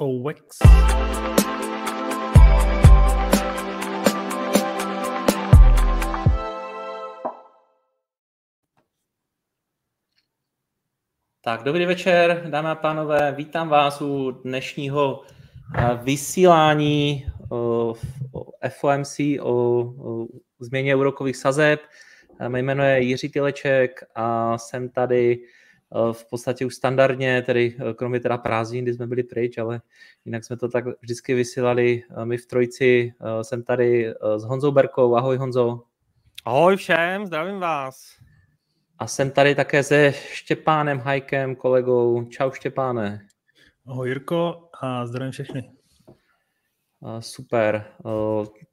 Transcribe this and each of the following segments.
XOX. Tak, dobrý večer, dámy a pánové, vítám vás u dnešního eh, vysílání o FOMC, o změně úrokových sazeb. Eh, mé jméno je Jiří Tileček a jsem tady eh, v podstatě už standardně, tedy kromě teda prázdnin, kdy jsme byli pryč, ale jinak jsme to tak vždycky vysílali. My v Trojici jsem tady s Honzou Berkou. Ahoj Honzo. Ahoj všem, zdravím vás. A jsem tady také se Štěpánem Hajkem, kolegou. Čau Štěpáne. Ahoj Jirko a zdravím všechny. Super.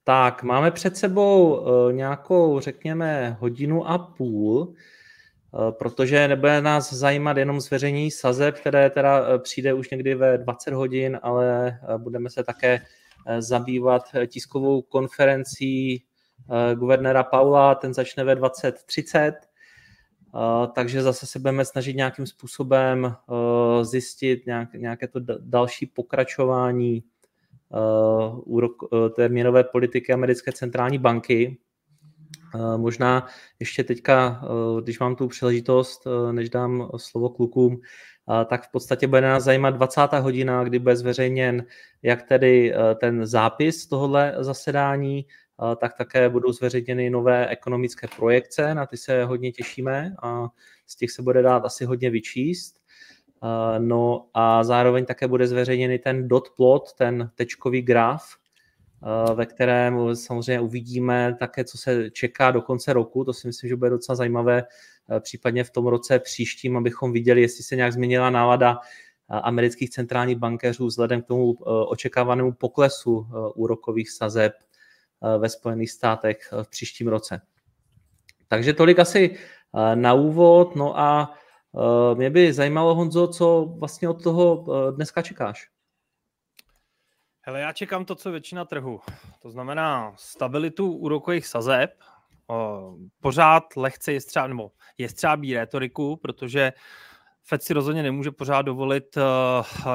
Tak, máme před sebou nějakou, řekněme, hodinu a půl, protože nebude nás zajímat jenom zveřejnění sazeb, které teda přijde už někdy ve 20 hodin, ale budeme se také zabývat tiskovou konferencí guvernéra Paula, ten začne ve 20.30 takže zase se budeme snažit nějakým způsobem zjistit nějak, nějaké to další pokračování úrok, té měnové politiky americké centrální banky. Možná ještě teďka, když mám tu příležitost, než dám slovo klukům, tak v podstatě bude nás zajímat 20. hodina, kdy bude zveřejněn jak tedy ten zápis tohohle zasedání, tak také budou zveřejněny nové ekonomické projekce, na ty se hodně těšíme a z těch se bude dát asi hodně vyčíst. No a zároveň také bude zveřejněný ten dot plot, ten tečkový graf, ve kterém samozřejmě uvidíme také, co se čeká do konce roku. To si myslím, že bude docela zajímavé, případně v tom roce příštím, abychom viděli, jestli se nějak změnila nálada amerických centrálních bankéřů vzhledem k tomu očekávanému poklesu úrokových sazeb Eh, ve Spojených státech eh, v příštím roce. Takže tolik asi eh, na úvod. No a mě by zajímalo, Honzo, co vlastně od toho dneska čekáš? Hele, já čekám to, co většina trhu. To znamená stabilitu úrokových sazeb, pořád lehce je třeba, nebo jestřábí rétoriku, protože Fed si rozhodně nemůže pořád dovolit uh,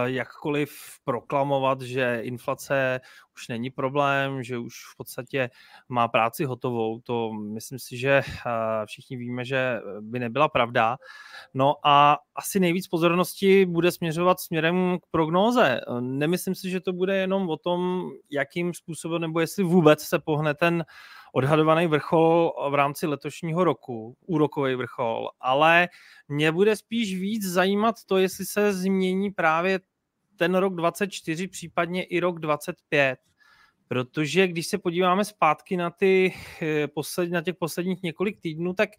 jakkoliv proklamovat, že inflace už není problém, že už v podstatě má práci hotovou. To myslím si, že uh, všichni víme, že by nebyla pravda. No a asi nejvíc pozornosti bude směřovat směrem k prognóze. Nemyslím si, že to bude jenom o tom, jakým způsobem nebo jestli vůbec se pohne ten odhadovaný vrchol v rámci letošního roku, úrokový vrchol, ale mě bude spíš víc zajímat to, jestli se změní právě ten rok 24, případně i rok 25. Protože když se podíváme zpátky na, ty eh, posled, na těch posledních několik týdnů, tak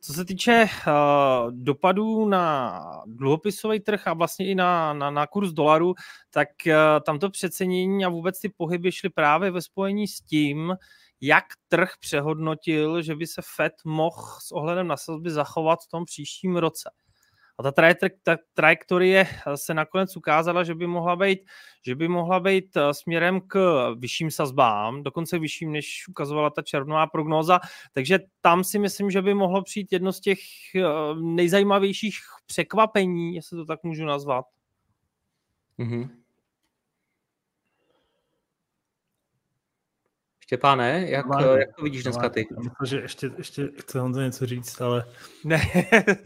co se týče uh, dopadů na dluhopisový trh a vlastně i na, na, na kurz dolaru, tak uh, tam to přecenění a vůbec ty pohyby šly právě ve spojení s tím, jak trh přehodnotil, že by se Fed mohl s ohledem na sazby zachovat v tom příštím roce. A ta, traje, ta trajektorie se nakonec ukázala, že by mohla být, že by mohla být eh, směrem k vyšším sazbám, dokonce vyšším, než ukazovala ta červnová prognóza. Takže tam si myslím, že by mohlo přijít jedno z těch eh, nejzajímavějších překvapení, jestli to tak můžu nazvat. Mm-hmm. Štěpáne, jak, Má, jak to vidíš dneska ty? Myslím, že ještě, ještě chce Honza něco říct, ale ne.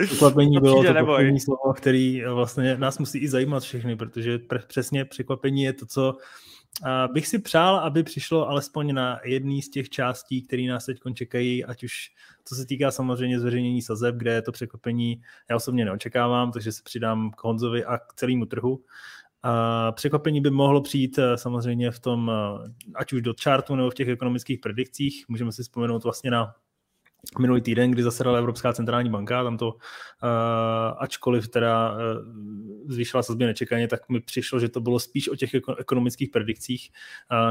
překvapení bylo to poslední slovo, který vlastně nás musí i zajímat všechny, protože přesně překvapení je to, co bych si přál, aby přišlo alespoň na jedný z těch částí, které nás teď čekají, ať už co se týká samozřejmě zveřejnění sazeb, kde to překvapení já osobně neočekávám, takže se přidám k Honzovi a k celému trhu. A překvapení by mohlo přijít eh, samozřejmě v tom, eh, ať už do chartu nebo v těch ekonomických predikcích. Můžeme si vzpomenout vlastně na minulý týden, kdy zasedala Evropská centrální banka, tam to, uh, ačkoliv teda zvýšila sazby nečekaně, tak mi přišlo, že to bylo spíš o těch ekonomických predikcích,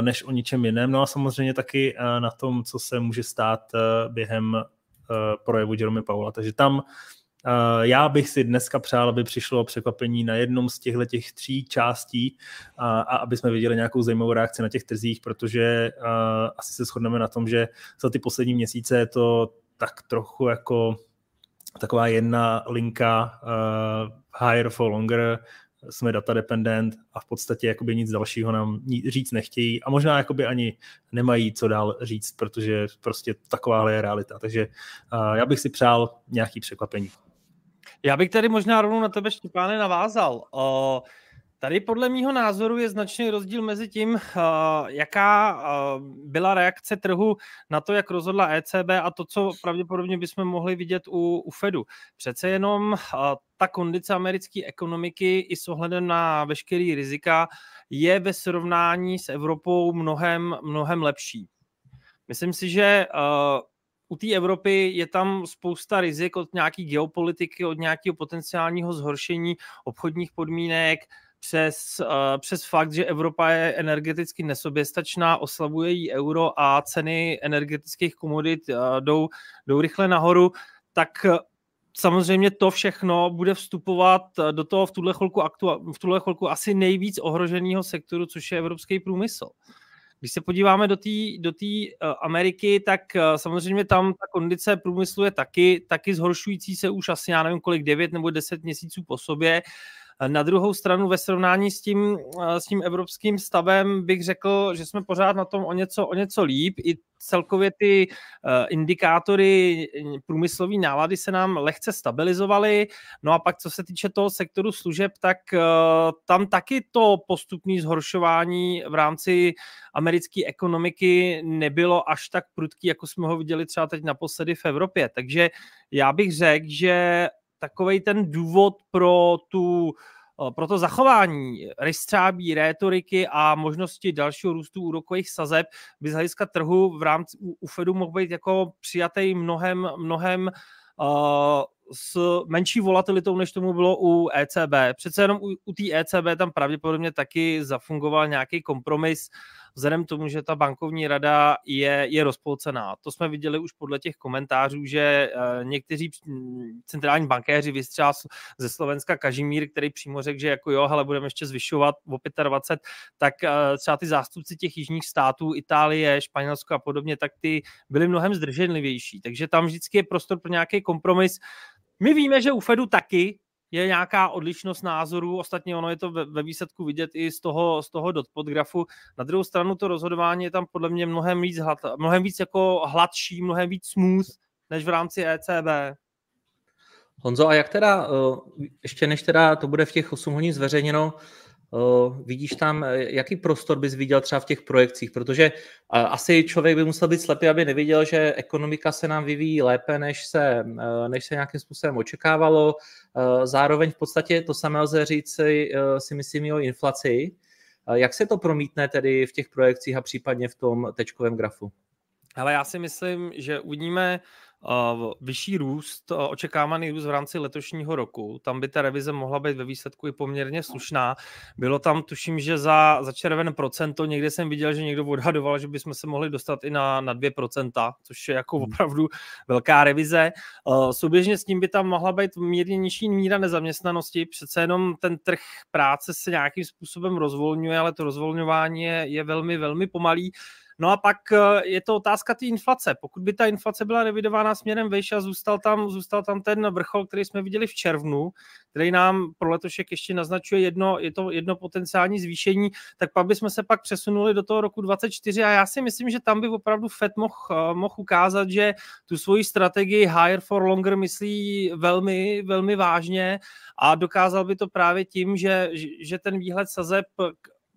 než o ničem jiném. No a samozřejmě taky na tom, co se může stát během projevu Jerome Paula. Takže tam Eh, já bych si dneska přál, aby přišlo překvapení na jednom z těchto těch tří částí a, a aby jsme viděli nějakou zajímavou reakci na těch trzích, protože uh, asi se shodneme na tom, že za ty poslední měsíce je to tak trochu jako taková jedna linka uh, higher for longer, jsme data dependent a v podstatě jakoby nic dalšího nám říct nechtějí a možná jakoby ani nemají co dál říct, protože prostě takováhle je realita. Takže uh, já bych si přál nějaký překvapení. Já bych tady možná rovnou na tebe, Štěpáne, navázal. Uh, Tady podle mýho názoru je značný rozdíl mezi tím, jaká byla reakce trhu na to, jak rozhodla ECB a to, co pravděpodobně bychom mohli vidět u, u Fedu. Přece jenom ta kondice americké ekonomiky i s ohledem na veškerý rizika je ve srovnání s Evropou mnohem, mnohem lepší. Myslím si, že u té Evropy je tam spousta rizik od nějaké geopolitiky, od nějakého potenciálního zhoršení obchodních podmínek, přes, uh, přes fakt, že Evropa je energeticky nesoběstačná, oslabuje jí euro a ceny energetických komodit uh, jdou, jdou rychle nahoru, tak uh, samozřejmě to všechno bude vstupovat do toho v tuhle chvilku, aktu, v tuhle chvilku asi nejvíc ohroženého sektoru, což je evropský průmysl. Když se podíváme do té do uh, Ameriky, tak uh, samozřejmě tam ta kondice průmyslu je taky, taky zhoršující se už asi, já nevím kolik, 9 nebo 10 měsíců po sobě. Uh, na druhou stranu ve srovnání s tím, eh, s tím evropským stavem bych řekl, že jsme pořád na tom o něco, o něco líp. I celkově ty uh, indikátory průmyslové nálady se nám lehce stabilizovaly. No a pak, co se týče toho sektoru služeb, tak tam taky to postupné zhoršování v rámci americké ekonomiky nebylo až tak prudký, jako jsme ho viděli třeba teď naposledy v Evropě. Takže já bych řekl, že takový ten důvod pro tu eh, pro to zachování rystřábí, rétoriky a možnosti dalšího růstu úrokových sazeb by z hlediska trhu v rámci u, Fedu mohl být jako přijatý mnohem, mnohem uh, s menší volatilitou, než tomu bylo u ECB. Přece jenom u, u té ECB tam pravděpodobně taky zafungoval nějaký kompromis vzhledem k tomu, že ta bankovní rada je, je rozpolcená. To jsme viděli už podle těch komentářů, že uh, někteří centrální bankéři vystřela ze Slovenska Kažimír, který přímo řekl, že jako jo, ale budeme ještě zvyšovat o 25, tak uh, třeba ty zástupci těch jižních států, Itálie, Španělsko a podobně, tak ty byly mnohem zdrženlivější. Takže tam vždycky je prostor pro nějaký kompromis. My víme, že u Fedu taky je nějaká odlišnost názorů, ostatně ono je to ve, výsledku vidět i z toho, z toho dot podgrafu. Na druhou stranu to rozhodování je tam podle mě mnohem víc, hlad, mnohem víc jako hladší, mnohem víc smooth, než v rámci ECB. Honzo, a jak teda, eh, ještě než teda to bude v těch 8 hodin zveřejněno, vidíš tam, eh, jaký prostor bys viděl třeba v těch projekcích, protože asi člověk by musel být slepý, aby neviděl, že ekonomika se nám vyvíjí lépe, než se, uh, než se nějakým způsobem očekávalo. Zároveň v podstatě to samé lze říct si, si myslím o inflaci. Jak se to promítne tedy v těch projekcích a případně v tom tečkovém grafu? Ale já si myslím, že uvidíme vyšší růst, očekávaný růst v rámci letošního roku. Tam by ta revize mohla být ve výsledku i poměrně slušná. Bylo tam, tuším, že za, za červen procento, někde jsem viděl, že někdo odhadoval, že bychom se mohli dostat i na, na 2%, což je jako hmm. opravdu velká revize. Souběžně s tím by tam mohla být mírně nižší míra nezaměstnanosti. Přece jenom ten trh práce se nějakým způsobem rozvolňuje, ale to rozvolňování je, je velmi, velmi pomalý. No a pak eh, je to otázka té inflace. Pokud by ta inflace byla revidována směrem vejš a zůstal tam, zůstal tam ten vrchol, který jsme viděli v červnu, který nám pro letošek ještě naznačuje jedno, je to jedno potenciální zvýšení, tak pak bychom se pak přesunuli do toho roku 2024 a já si myslím, že tam by opravdu Fed mohl, eh, mohl ukázat, že tu svoji strategii higher for longer myslí velmi, velmi vážně a dokázal by to právě tím, že, že ten výhled sazeb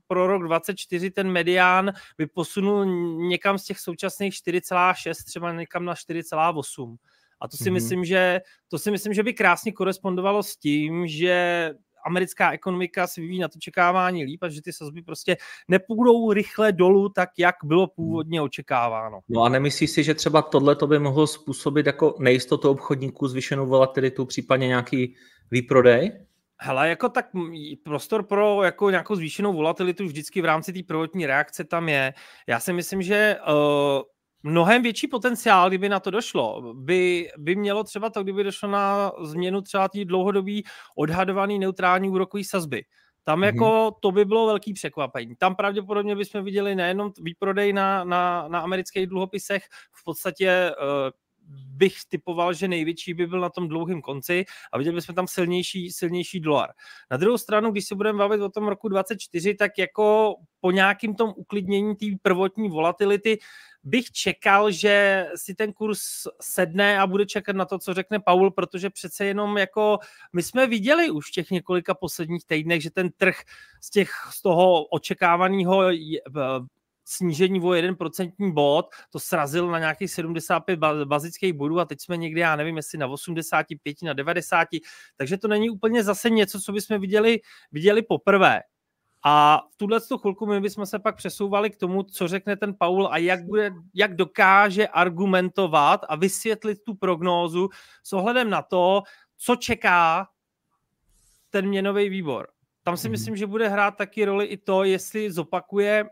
pro rok 24 ten medián by posunul někam z těch současných 4,6 třeba někam na 4,8. A to si, mm-hmm. myslím, že, to si myslím, že by krásně korespondovalo s tím, že americká ekonomika se vyvíjí na to čekávání líp a že ty sazby prostě nepůjdou rychle dolů tak, jak bylo původně očekáváno. No a nemyslíš si, že třeba tohle to by mohlo způsobit jako nejistotu obchodníků, zvyšenou volatilitu, případně nějaký výprodej? Hele, jako tak prostor pro jako nějakou zvýšenou volatilitu vždycky v rámci té prvotní reakce tam je. Já si myslím, že uh, mnohem větší potenciál, kdyby na to došlo, by, by mělo třeba to, kdyby došlo na změnu třeba té dlouhodobý odhadovaný neutrální úrokový sazby. Tam mm-hmm. jako to by bylo velký překvapení. Tam pravděpodobně bychom viděli nejenom výprodej na, na, na amerických dluhopisech, v podstatě uh, bych typoval, že největší by byl na tom dlouhém konci a viděli bychom tam silnější, silnější dolar. Na druhou stranu, když se budeme bavit o tom roku 24, tak jako po nějakým tom uklidnění té prvotní volatility bych čekal, že si ten kurz sedne a bude čekat na to, co řekne Paul, protože přece jenom jako my jsme viděli už v těch několika posledních týdnech, že ten trh z, těch, z toho očekávaného snížení o 1% bod, to srazil na nějakých 75 bazických bodů a teď jsme někde, já nevím, jestli na 85, na 90, takže to není úplně zase něco, co bychom viděli, viděli poprvé. A v tuhle chvilku my bychom se pak přesouvali k tomu, co řekne ten Paul a jak, bude, jak dokáže argumentovat a vysvětlit tu prognózu s ohledem na to, co čeká ten měnový výbor. Tam si mm-hmm. myslím, že bude hrát taky roli i to, jestli zopakuje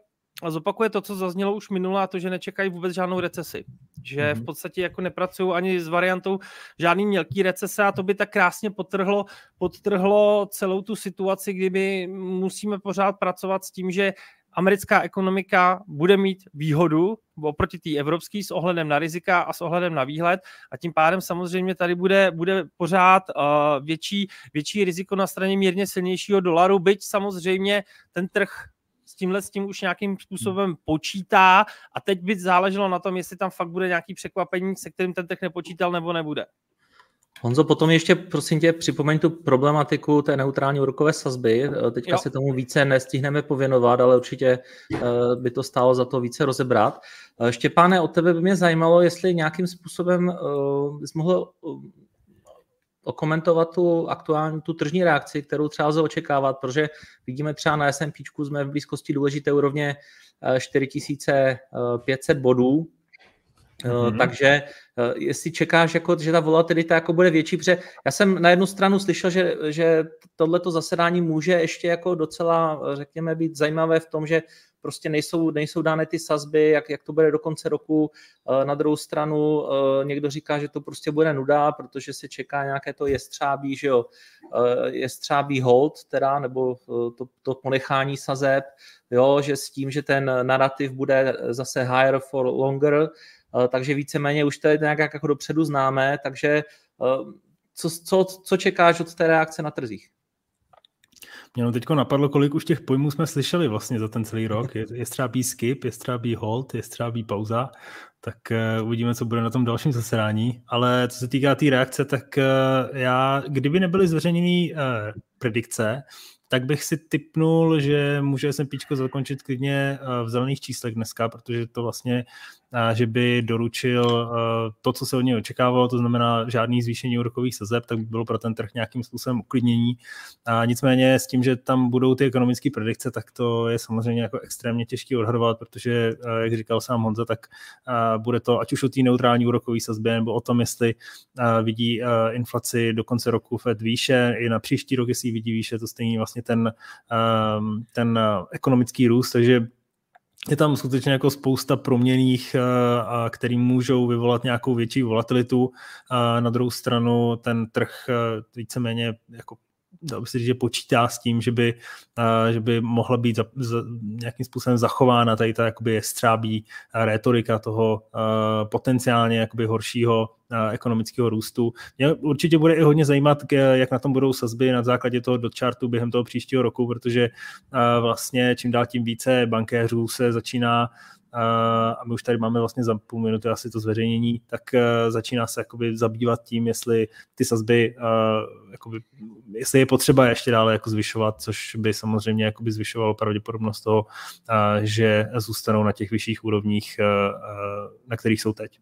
zopakuje to, co zaznělo už minule, a to, že nečekají vůbec žádnou recesi. Že v mhm. podstatě jako nepracují ani s variantou žádný mělký recese a to by tak krásně potrhlo, podtrhlo celou tu situaci, kdyby musíme pořád pracovat s tím, že americká ekonomika bude mít výhodu oproti té evropské s ohledem na rizika a s ohledem na výhled a tím pádem samozřejmě tady bude, bude pořád uh, větší, větší riziko na straně mírně silnějšího dolaru, byť samozřejmě ten trh s tímhle s tím už nějakým způsobem počítá a teď by záleželo na tom, jestli tam fakt bude nějaký překvapení, se kterým ten trh nepočítal nebo nebude. Honzo, potom ještě prosím tě připomeň tu problematiku té neutrální úrokové sazby. Teďka jo. se tomu více nestihneme pověnovat, ale určitě eh, by to stálo za to více rozebrat. Eh, Štěpáne, od tebe by mě zajímalo, jestli nějakým způsobem bys mohl okomentovat tu aktuální, tu tržní reakci, kterou třeba lze očekávat, protože vidíme třeba na S&P jsme v blízkosti důležité úrovně 4500 bodů, Mm-hmm. Takže eh, jestli čekáš, jako, že ta volatilita jako bude větší, protože já jsem na jednu stranu slyšel, že, že tohleto zasedání může ještě jako docela, řekněme, být zajímavé v tom, že prostě nejsou, nejsou dány ty sazby, jak, jak to bude do konce roku. Eh, na druhou stranu eh, někdo říká, že to prostě bude nuda, protože se čeká nějaké to jestřábí, že jo, eh, jestřábí hold, teda, nebo to, to ponechání sazeb, jo, že s tím, že ten narrativ bude zase higher for longer, takže víceméně už to je nějak jako dopředu známé, takže co, co, co čekáš od té reakce na trzích? Mě teď napadlo, kolik už těch pojmů jsme slyšeli vlastně za ten celý rok. Je, je třeba skip, je třeba hold, je třeba pauza, tak uh, uvidíme, co bude na tom dalším zasedání. Ale co se týká té tý reakce, tak uh, já, kdyby nebyly zveřejněné uh, predikce, tak bych si typnul, že může S&P zakončit klidně v zelených číslech dneska, protože to vlastně že by doručil eh, to, co se od něj očekávalo, to znamená žádný zvýšení úrokových sazeb, tak by bylo pro ten trh nějakým způsobem uklidnění. A nicméně s tím, že tam budou ty ekonomické predikce, tak to je samozřejmě jako extrémně těžké odhadovat, protože, eh, jak říkal sám Honza, tak eh, bude to ať už o té neutrální úrokové sazbě, nebo o tom, jestli vidí inflaci do konce roku Fed výše, i na příští rok, jestli vidí výše, to stejný vlastně ten, ten ekonomický růst, takže je tam skutečně jako spousta proměných, eh, který můžou vyvolat nějakou větší volatilitu. Na druhou stranu ten trh eh, víceméně jako by se říct, že počítá s tím, že by, že by mohla být za, za, nějakým způsobem zachována tady ta jakoby střábí retorika toho potenciálně jakoby horšího ekonomického růstu. Mě určitě bude i hodně zajímat, jak na tom budou sazby na základě toho do chartu během toho příštího roku, protože vlastně čím dál tím více bankéřů se začíná a my už tady máme vlastně za půl minuty asi to zveřejnění, tak e, začíná se jakoby zabývat tím, jestli ty sazby, e, jakoby, jestli je potřeba ještě dále jako zvyšovat, což by samozřejmě jakoby zvyšovalo pravděpodobnost toho, e, že zůstanou na těch vyšších úrovních, na kterých jsou teď.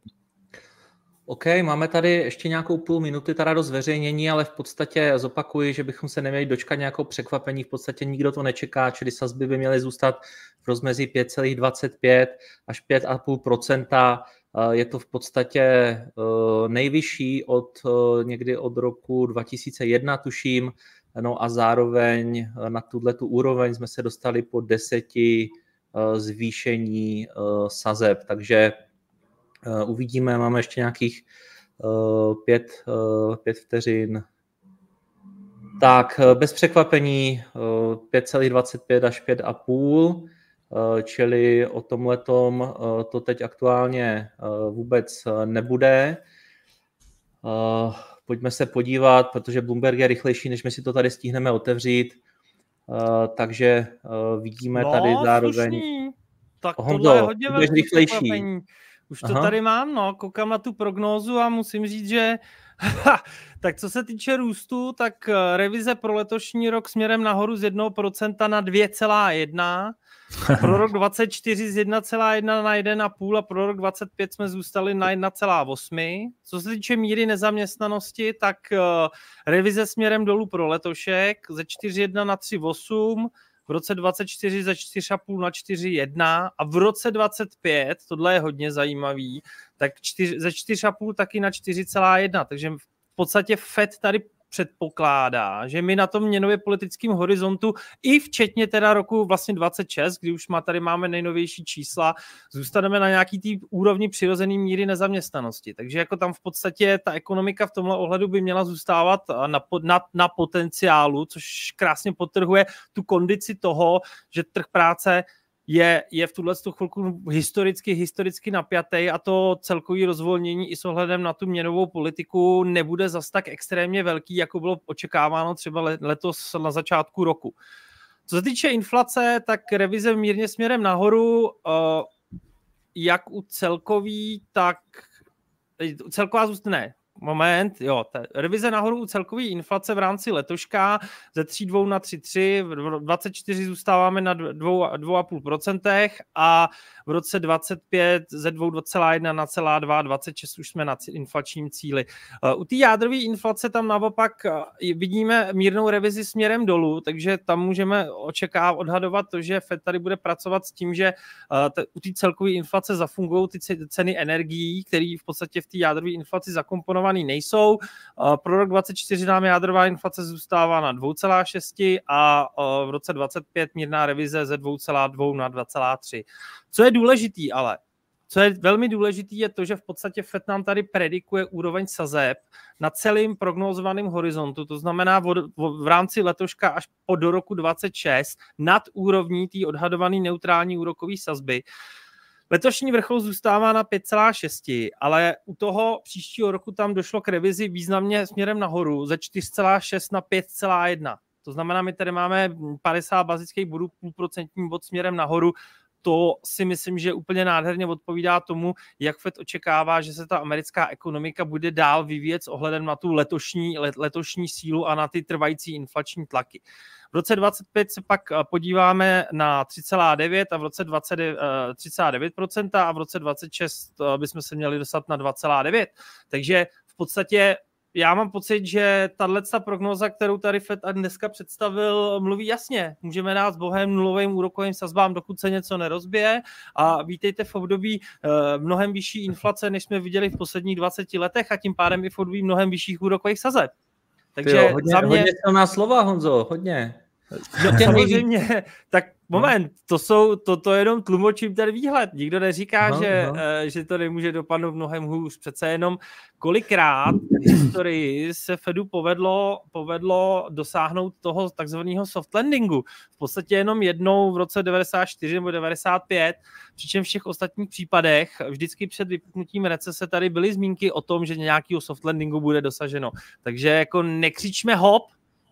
OK, máme tady ještě nějakou půl minuty teda do zveřejnění, ale v podstatě zopakuji, že bychom se neměli dočkat nějakou překvapení, v podstatě nikdo to nečeká, čili sazby by měly zůstat v rozmezí 5,25 až 5,5% je to v podstatě eh, nejvyšší od eh, někdy od roku 2001, tuším, no a zároveň eh, na tuhle tu úroveň jsme se dostali po deseti zvýšení sazeb, takže uvidíme, máme ještě nějakých uh, pět, uh, pět vteřin. Tak, bez překvapení 5,25 až 5,5, čili o tomhletom to teď aktuálně vůbec nebude. Pojďme se podívat, protože Bloomberg je rychlejší, než my si to tady stihneme otevřít. Takže vidíme no, tady zároveň. Slušný. Tak Honzo, tohle je hodně rychlejší. Už to Aha. tady mám, no, koukám na tu prognózu a musím říct, že tak co se týče růstu, tak eh, revize pro letošní rok směrem nahoru z 1% na 2,1%, pro rok 24 z 1,1 na 1,5 a pro rok 25 jsme zůstali na 1,8. Co se týče míry nezaměstnanosti, tak uh, revize směrem dolů pro letošek ze 4,1 na 3,8, v roce 24 ze 4,5 na 4,1 a v roce 25, tohle je hodně zajímavý, tak 4, ze 4,5 taky na 4,1, takže v podstatě FED tady předpokládá, že my na tom měnově politickém horizontu i včetně teda roku vlastně 26, kdy už má, tady máme nejnovější čísla, zůstaneme na nějaký tý úrovni přirozený míry nezaměstnanosti. Takže jako tam v podstatě ta ekonomika v tomhle ohledu by měla zůstávat na, na, na potenciálu, což krásně potrhuje tu kondici toho, že trh práce je, je v tuhle chvilku historicky, historicky napjatý a to celkový rozvolnění i s ohledem na tu měnovou politiku nebude zas tak extrémně velký, jako bylo očekáváno třeba letos na začátku roku. Co se týče inflace, tak revize mírně směrem nahoru, eh, jak u celkový, tak celková zůstane moment, jo, ta revize nahoru u celkové inflace v rámci letoška ze 3,2 na 3,3, v 24 zůstáváme na 2,5% a v roce 25 ze 2,1 na celá 2, 26 už jsme na inflačním cíli. Eh, u té jádrové inflace tam naopak eh, vidíme mírnou revizi směrem dolů, takže tam můžeme očekávat, odhadovat to, že Fed tady bude pracovat s tím, že eh, u té celkové inflace zafungují ty ceny energií, které v podstatě v té jádrové inflaci zakomponované nejsou. Pro rok 24 nám jádrová inflace zůstává na 2,6 a v roce 25 mírná revize ze 2,2 na 2,3. Co je důležitý ale, co je velmi důležitý, je to, že v podstatě FED nám tady predikuje úroveň sazeb na celým prognózovaným horizontu, to znamená v, v rámci letoška až po do roku 26 nad úrovní té odhadované neutrální úrokové sazby. Letošní vrchol zůstává na 5,6, ale u toho příštího roku tam došlo k revizi významně směrem nahoru ze 4,6 na 5,1. To znamená, my tady máme 50 bazických bodů, půlprocentní bod směrem nahoru, to si myslím, že úplně nádherně odpovídá tomu, jak Fed očekává, že se ta americká ekonomika bude dál vyvíjet s ohledem na tu letošní, let, letošní sílu a na ty trvající inflační tlaky. V roce 25 se pak eh, podíváme na 3,9 a v roce 20, 3,9% eh, a v roce 26 eh, bychom se měli dostat na 2,9. Takže v podstatě já mám pocit, že tahle prognóza, kterou tady Fed dneska představil, mluví jasně. Můžeme dát s bohem nulovým úrokovým sazbám, dokud se něco nerozbije a vítejte v období mnohem vyšší inflace, než jsme viděli v posledních 20 letech a tím pádem i v období mnohem vyšších úrokových sazeb. Takže jo, hodně, za mě... hodně silná slova, Honzo, hodně. No, samozřejmě, tak moment, to jsou, to, to jenom tlumočím ten výhled. Nikdo neříká, no, že, no. Že to nemůže dopadnout mnohem hůř. Přece jenom kolikrát v historii se Fedu povedlo, povedlo dosáhnout toho takzvaného soft landingu. V podstatě jenom jednou v roce 94 nebo 95, přičemž v všech ostatních případech vždycky před vypuknutím recese tady byly zmínky o tom, že nějakého soft landingu bude dosaženo. Takže jako nekřičme hop,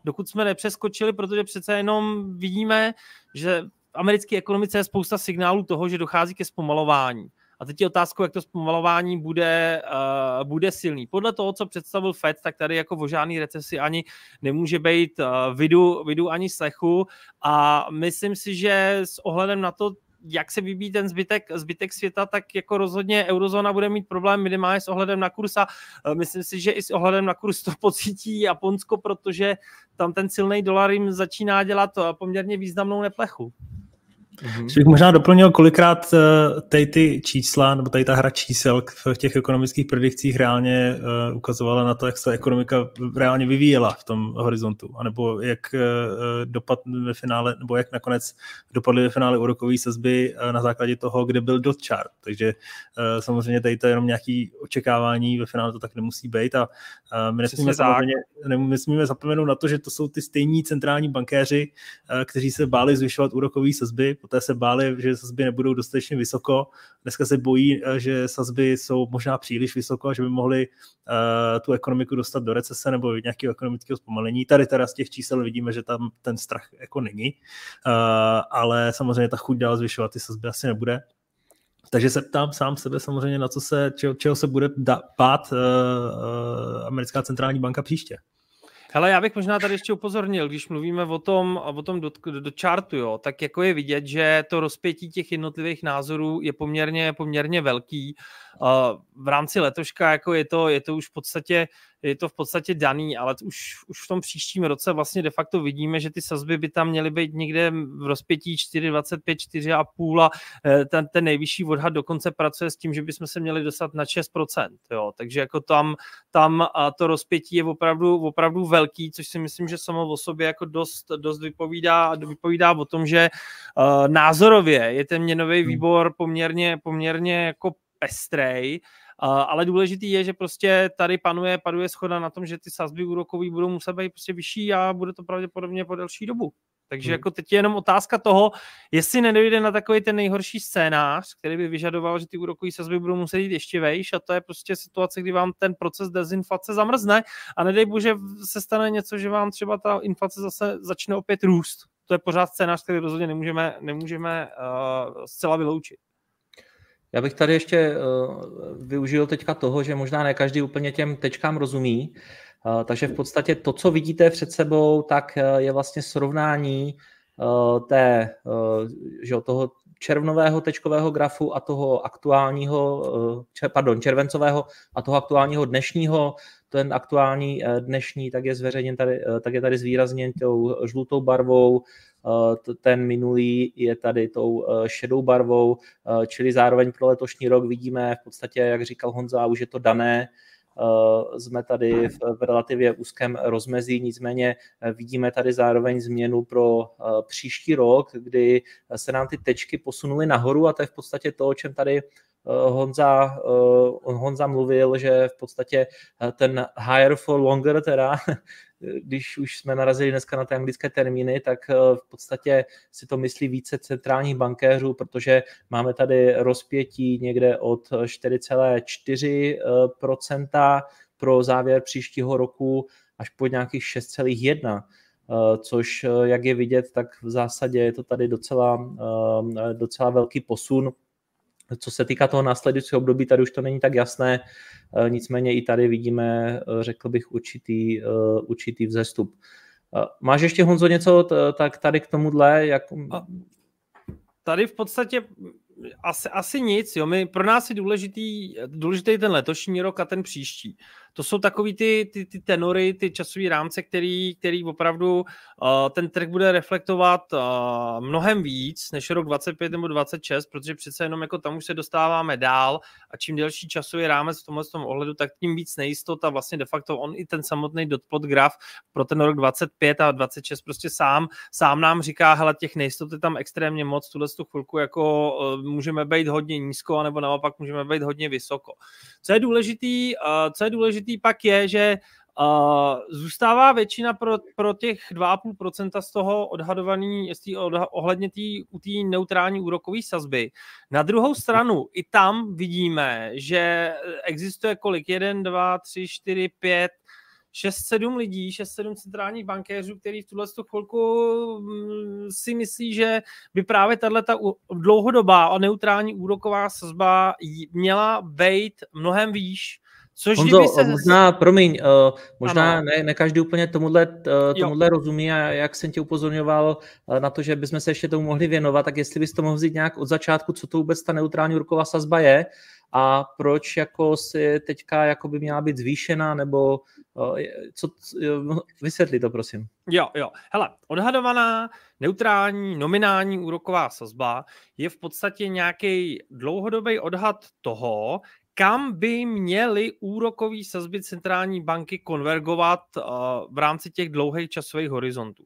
dokud jsme nepřeskočili, protože přece jenom vidíme, že v americké ekonomice je spousta signálů toho, že dochází ke zpomalování. A teď je otázkou, jak to zpomalování bude, uh, bude silný. Podle toho, co představil Fed, tak tady jako o žádný recesi ani nemůže být uh, vidu, vidu ani slechu. A myslím si, že s ohledem na to, jak se vybíjí ten zbytek, zbytek světa, tak jako rozhodně eurozóna bude mít problém minimálně s ohledem na kurz a e, myslím si, že i s ohledem na kurz to pocítí Japonsko, protože tam ten silný dolar jim začíná dělat poměrně významnou neplechu. Mm-hmm. bych možná doplnil, kolikrát uh, tady ty čísla, nebo tady ta hra čísel v těch ekonomických predikcích reálně uh, ukazovala na to, jak se ekonomika reálně vyvíjela v tom horizontu, anebo jak uh, dopad ve finále, nebo jak nakonec dopadly ve finále úrokové sazby na základě toho, kde byl dot chart. Takže samozřejmě tady to je jenom nějaké očekávání, ve finále to tak nemusí být a my nesmíme, samozřejmě, nesmíme zapomenout na to, že to jsou ty stejní centrální bankéři, kteří se báli zvyšovat úrokové sazby, poté se báli, že sazby nebudou dostatečně vysoko, dneska se bojí, že sazby jsou možná příliš vysoko a že by mohli uh, tu ekonomiku dostat do recese nebo nějakého ekonomického zpomalení. Tady teda z těch čísel vidíme, že tam ten strach jako není, uh, ale samozřejmě ta chuť dál zvyšovat ty sazby asi nebude. Takže se ptám sám sebe samozřejmě, na co se, čeho, čeho se bude bát uh, uh, americká centrální banka příště. Hele, já bych možná tady ještě upozornil, když mluvíme o tom, o tom do, do chartu, jo, tak jako je vidět, že to rozpětí těch jednotlivých názorů je poměrně, poměrně velký. V rámci letoška jako je to, je to už v podstatě je to v podstatě daný, ale už, už v tom příštím roce vlastně de facto vidíme, že ty sazby by tam měly být někde v rozpětí 4,25, 4,5 a eh, ten, ten nejvyšší odhad dokonce pracuje s tím, že bychom se měli dostat na 6%. Jo. Takže jako tam, tam to rozpětí je opravdu, opravdu velký, což si myslím, že samo o sobě jako dost, dost vypovídá, vypovídá o tom, že uh, názorově je ten měnový hmm. výbor poměrně, poměrně jako pestrej ale důležitý je, že prostě tady panuje, panuje schoda na tom, že ty sazby úrokový budou muset být prostě vyšší a bude to pravděpodobně po delší dobu. Takže hmm. jako teď je jenom otázka toho, jestli nedojde na takový ten nejhorší scénář, který by vyžadoval, že ty úrokové sazby budou muset jít ještě vejš a to je prostě situace, kdy vám ten proces dezinflace zamrzne a nedej bože se stane něco, že vám třeba ta inflace zase začne opět růst. To je pořád scénář, který rozhodně nemůžeme, nemůžeme uh, zcela vyloučit. Já bych tady ještě uh, využil teďka toho, že možná ne každý úplně těm tečkám rozumí, uh, takže v podstatě to, co vidíte před sebou, tak uh, je vlastně srovnání té, že toho červnového tečkového grafu a toho aktuálního, pardon, červencového a toho aktuálního dnešního. Ten aktuální dnešní tak je zveřejněn tady, tak je tady zvýrazněn tou žlutou barvou, Eh, ten minulý je tady tou eh, šedou barvou, eh, čili zároveň pro letošní rok vidíme v podstatě, jak říkal Honza, už je to dané, jsme tady v relativně úzkém rozmezí, nicméně vidíme tady zároveň změnu pro příští rok, kdy se nám ty tečky posunuly nahoru a to je v podstatě to, o čem tady Honza, Honza mluvil, že v podstatě ten higher for longer teda když už jsme narazili dneska na ty anglické termíny, tak eh, v podstatě si to myslí více centrálních bankéřů, protože máme tady rozpětí někde od 4,4% pro závěr příštího roku až po nějakých 6,1%. Eh, což, eh, jak je vidět, tak v zásadě je to tady docela, docela velký posun co se týká toho následujícího období, tady už to není tak jasné, eh, nicméně i tady vidíme, eh, řekl bych, určitý, eh, určitý vzestup. Máš ještě, Honzo, něco tak tady k tomuhle? Jak... Tady v podstatě asi, asi nic. Jo. My, pro nás je důležitý, důležitý ten letošní rok a ten příští to jsou takový ty, ty, ty tenory, ty časové rámce, který, který opravdu uh, ten trh bude reflektovat uh, mnohem víc než rok 25 nebo 26, protože přece jenom jako tam už se dostáváme dál a čím delší časový rámec v tomhle tom ohledu, tak tím víc nejistota vlastně de facto on i ten samotný dotplot graf pro ten rok 25 a 26 prostě sám, sám nám říká, hele, těch nejistot je tam extrémně moc, tuhle tu chvilku jako uh, můžeme být hodně nízko, anebo naopak můžeme být hodně vysoko. Co je důležitý, uh, co je důležitý důležitý pak je, že Uh, zůstává většina pro, pro těch 2,5% z toho odhadovaný jestli odha, ohledně tý, u té neutrální úrokové sazby. Na druhou stranu i tam vidíme, že existuje kolik? 1, 2, 3, 4, 5, 6-7 lidí, 6-7 centrálních bankéřů, který v tuhle chvilku mm, si myslí, že by právě tato dlouhodobá a neutrální úroková sazba měla být mnohem výš, Což Honzo, se... možná, promiň, uh, možná ne, ne každý úplně tomuhle, uh, tomuhle rozumí a jak jsem tě upozorňoval uh, na to, že bychom se ještě tomu mohli věnovat, tak jestli bys to mohl vzít nějak od začátku, co to vůbec ta neutrální úroková sazba je a proč jako si teďka jako by měla být zvýšena, nebo uh, co, uh, vysvětli to, prosím. Jo, jo. Hele, odhadovaná neutrální nominální úroková sazba je v podstatě nějaký dlouhodobý odhad toho, kam by měly úrokové sazby centrální banky konvergovat uh, v rámci těch dlouhých časových horizontů.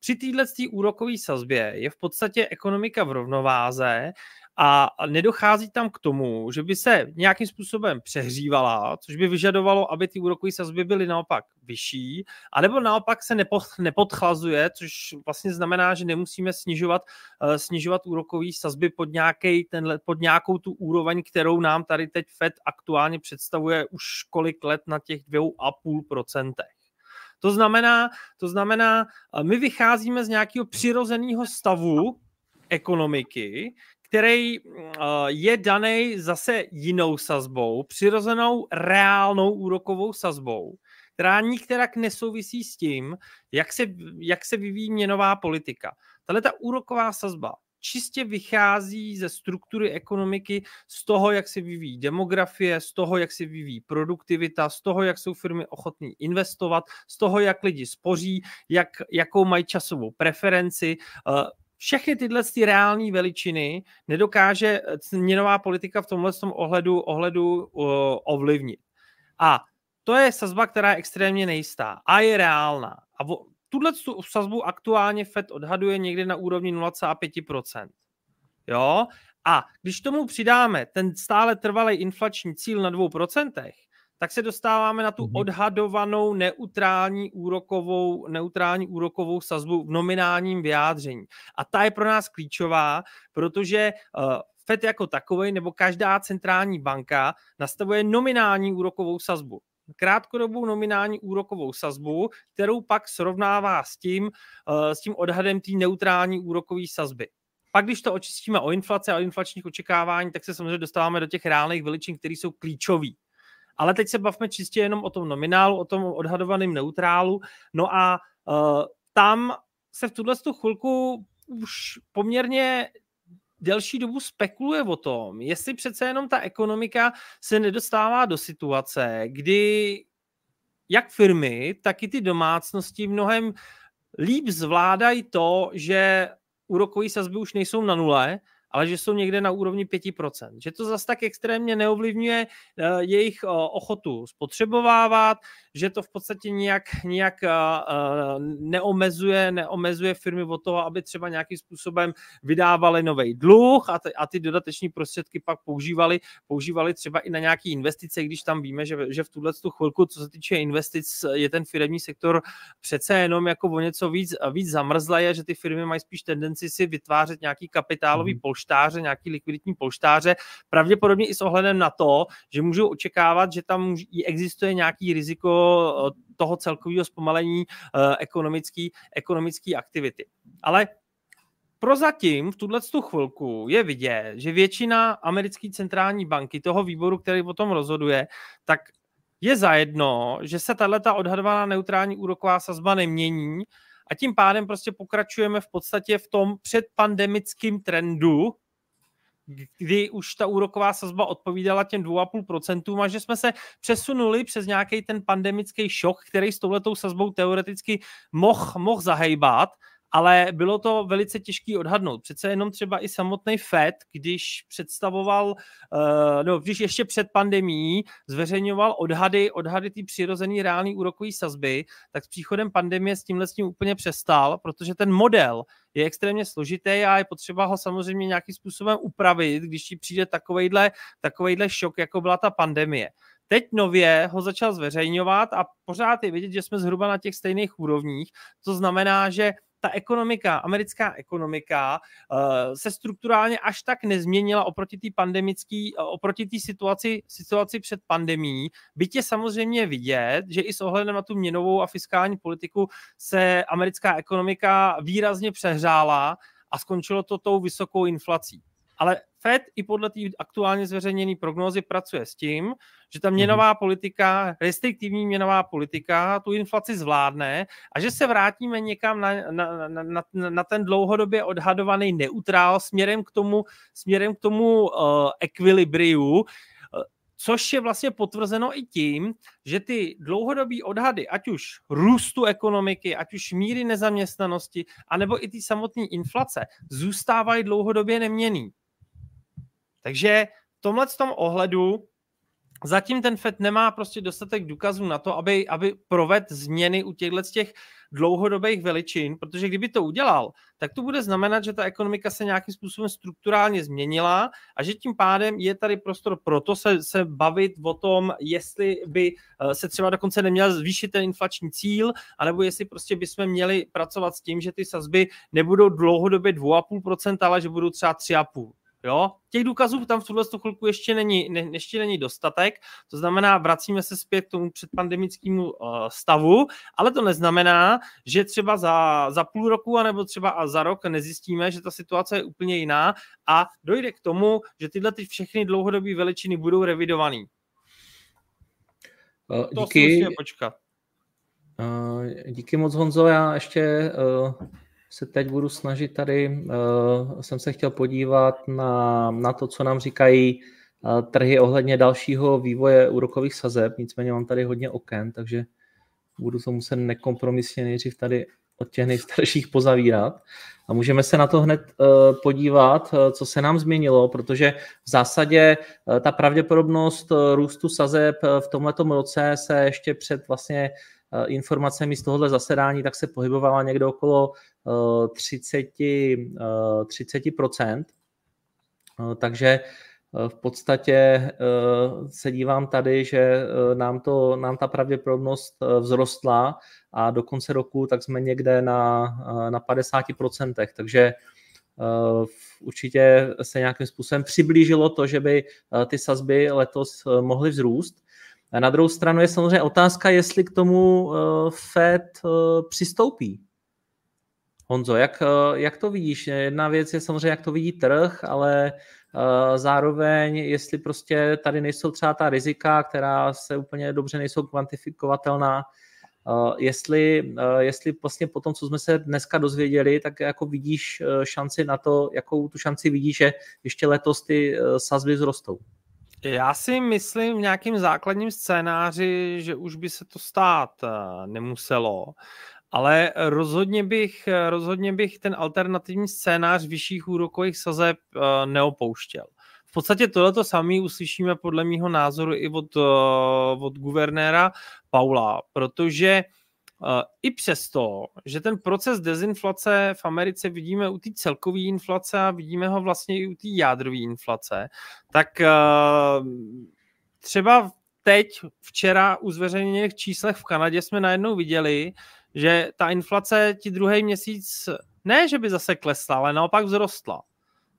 Při této úrokové sazbě je v podstatě ekonomika v rovnováze a nedochází tam k tomu, že by se nějakým způsobem přehřívala, což by vyžadovalo, aby ty úrokové sazby byly naopak vyšší, anebo naopak se nepodchlazuje, což vlastně znamená, že nemusíme snižovat, uh, snižovat úrokové sazby pod, nějaký, tenhle, pod nějakou tu úroveň, kterou nám tady teď FED aktuálně představuje už kolik let na těch 2,5%. To znamená, to znamená, my vycházíme z nějakého přirozeného stavu ekonomiky, který je daný zase jinou sazbou, přirozenou reálnou úrokovou sazbou, která nikterak nesouvisí s tím, jak se, jak se vyvíjí měnová politika. Tahle ta úroková sazba čistě vychází ze struktury ekonomiky, z toho, jak se vyvíjí demografie, z toho, jak se vyvíjí produktivita, z toho, jak jsou firmy ochotní investovat, z toho, jak lidi spoří, jak, jakou mají časovou preferenci. Všechny tyhle ty reální veličiny nedokáže eh, měnová politika v tomhle tom ohledu, ohledu uh, ovlivnit. A to je sazba, která je extrémně nejistá a je reálná. A tuhle sazbu aktuálně Fed odhaduje někde na úrovni 0,5%. Jo? A když tomu přidáme ten stále trvalý inflační cíl na 2%, tak se dostáváme na tu mhm. odhadovanou neutrální úrokovou, neutrální úrokovou sazbu v nominálním vyjádření. A ta je pro nás klíčová, protože uh, FED jako takový nebo každá centrální banka nastavuje nominální úrokovou sazbu krátkodobou nominální úrokovou sazbu, kterou pak srovnává s tím, eh, s tím odhadem té neutrální úrokové sazby. Pak, když to očistíme o inflaci a o inflačních očekávání, tak se samozřejmě dostáváme do těch reálných veličin, které jsou klíčové. Ale teď se bavíme čistě jenom o tom nominálu, o tom odhadovaném neutrálu. No a uh, tam se v tuhle chvilku už poměrně delší dobu spekuluje o tom, jestli přece jenom ta ekonomika se nedostává do situace, kdy jak firmy, tak i ty domácnosti mnohem líp zvládají to, že úrokové sazby už nejsou na nule, ale že jsou někde na úrovni 5%. Že to zase tak extrémně neovlivňuje uh, jejich uh, ochotu spotřebovávat, že to v podstatě nijak, nijak uh, neomezuje, neomezuje firmy od toho, aby třeba nějakým způsobem vydávali nový dluh a ty, a ty dodateční prostředky pak používali, používali třeba i na nějaké investice, když tam víme, že, že v tuhle tu chvilku, co se týče investic, je ten firmní sektor přece jenom jako o něco víc, víc zamrzlé, že ty firmy mají spíš tendenci si vytvářet nějaký kapitálový mm. Polštáře, nějaký likviditní polštáře, pravděpodobně i s ohledem na to, že můžou očekávat, že tam existuje nějaký riziko Eh, toho celkového zpomalení eh, ekonomické ekonomický aktivity. Ale prozatím v tuhle chvilku je vidět, že většina americké centrální banky, toho výboru, který o tom rozhoduje, tak je zajedno, že se tato odhadovaná neutrální úroková sazba nemění a tím pádem prostě pokračujeme v podstatě v tom předpandemickém trendu, kdy už ta úroková sazba odpovídala těm 2,5% a že jsme se přesunuli přes nějaký ten pandemický šok, který s touhletou sazbou teoreticky mohl moh zahejbat ale bylo to velice těžký odhadnout. Přece jenom třeba i samotný FED, když představoval, no, když ještě před pandemí zveřejňoval odhady, odhady ty přirozený reální úrokové sazby, tak s příchodem pandemie s tímhle s tím úplně přestal, protože ten model je extrémně složitý a je potřeba ho samozřejmě nějakým způsobem upravit, když ti přijde takovejhle, takovejhle šok, jako byla ta pandemie. Teď nově ho začal zveřejňovat a pořád je vidět, že jsme zhruba na těch stejných úrovních. To znamená, že ta ekonomika, americká ekonomika uh, se strukturálně až tak nezměnila oproti té pandemické, uh, oproti té situaci, situaci před pandemí. Byť je samozřejmě vidět, že i s ohledem na tu měnovou a fiskální politiku se americká ekonomika výrazně přehřála a skončilo to tou vysokou inflací. Ale Fed i podle té aktuálně zveřejněné prognózy pracuje s tím, že ta měnová mhm. politika, restriktivní měnová politika tu inflaci zvládne a že se vrátíme někam na, na, na, na, na ten dlouhodobě odhadovaný neutrál směrem k tomu, směrem k tomu uh, ekvilibriu, což je vlastně potvrzeno i tím, že ty dlouhodobé odhady, ať už růstu ekonomiky, ať už míry nezaměstnanosti, anebo i ty samotné inflace, zůstávají dlouhodobě neměný. Takže v tomhle tom ohledu zatím ten FED nemá prostě dostatek důkazů na to, aby, aby proved změny u těchto těch dlouhodobých veličin, protože kdyby to udělal, tak to bude znamenat, že ta ekonomika se nějakým způsobem strukturálně změnila a že tím pádem je tady prostor pro to se, se bavit o tom, jestli by eh, se třeba dokonce neměl zvýšit ten inflační cíl, anebo jestli prostě bychom měli pracovat s tím, že ty sazby nebudou dlouhodobě 2,5%, ale že budou třeba 3,5%. Jo? Těch důkazů tam v tuhle chvilku ještě není, ne, ještě není dostatek, to znamená, vracíme se zpět k tomu předpandemickému uh, stavu, ale to neznamená, že třeba za, za půl roku anebo třeba za rok nezjistíme, že ta situace je úplně jiná a dojde k tomu, že tyhle ty všechny dlouhodobé veličiny budou revidované. Uh, díky. To počkat. Uh, díky moc, Honzo. Já ještě uh se teď budu snažit tady, uh, jsem se chtěl podívat na, na to, co nám říkají uh, trhy ohledně dalšího vývoje úrokových sazeb, nicméně mám tady hodně oken, takže budu to muset nekompromisně nejdřív tady od těch nejstarších pozavírat. A můžeme se na to hned uh, podívat, uh, co se nám změnilo, protože v zásadě uh, ta pravděpodobnost růstu sazeb v tomto roce se ještě před vlastně informacemi z tohohle zasedání, tak se pohybovala někde okolo 30, 30%. Takže v podstatě se dívám tady, že nám, to, nám ta pravděpodobnost vzrostla a do konce roku tak jsme někde na, na 50%, takže určitě se nějakým způsobem přiblížilo to, že by ty sazby letos mohly vzrůst. Na druhou stranu je samozřejmě otázka, jestli k tomu Fed přistoupí. Honzo, jak, eh, jak to vidíš? Jedna věc je samozřejmě, jak to vidí trh, ale zároveň, jestli prostě tady nejsou třeba ta rizika, která se úplně dobře nejsou kvantifikovatelná, jestli, jestli vlastně po tom, co jsme se dneska dozvěděli, tak jako vidíš šanci na to, jakou tu šanci vidíš, že ještě letos ty sazby zrostou? Já si myslím v nějakým základním scénáři, že už by se to stát nemuselo ale rozhodně bych, rozhodně bych ten alternativní scénář vyšších úrokových sazeb eh, neopouštěl. V podstatě tohleto samý uslyšíme podle mého názoru i od, eh, od guvernéra Paula, protože Uh, I přesto, že ten proces dezinflace v Americe vidíme u té celkové inflace a vidíme ho vlastně i u té jádrové inflace, tak uh, třeba teď, včera u zveřejněných číslech v Kanadě jsme najednou viděli, že ta inflace ti druhý měsíc ne, že by zase klesla, ale naopak vzrostla.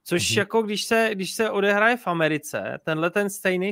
Což mm-hmm. jako když se, když se odehraje v Americe, tenhle ten stejný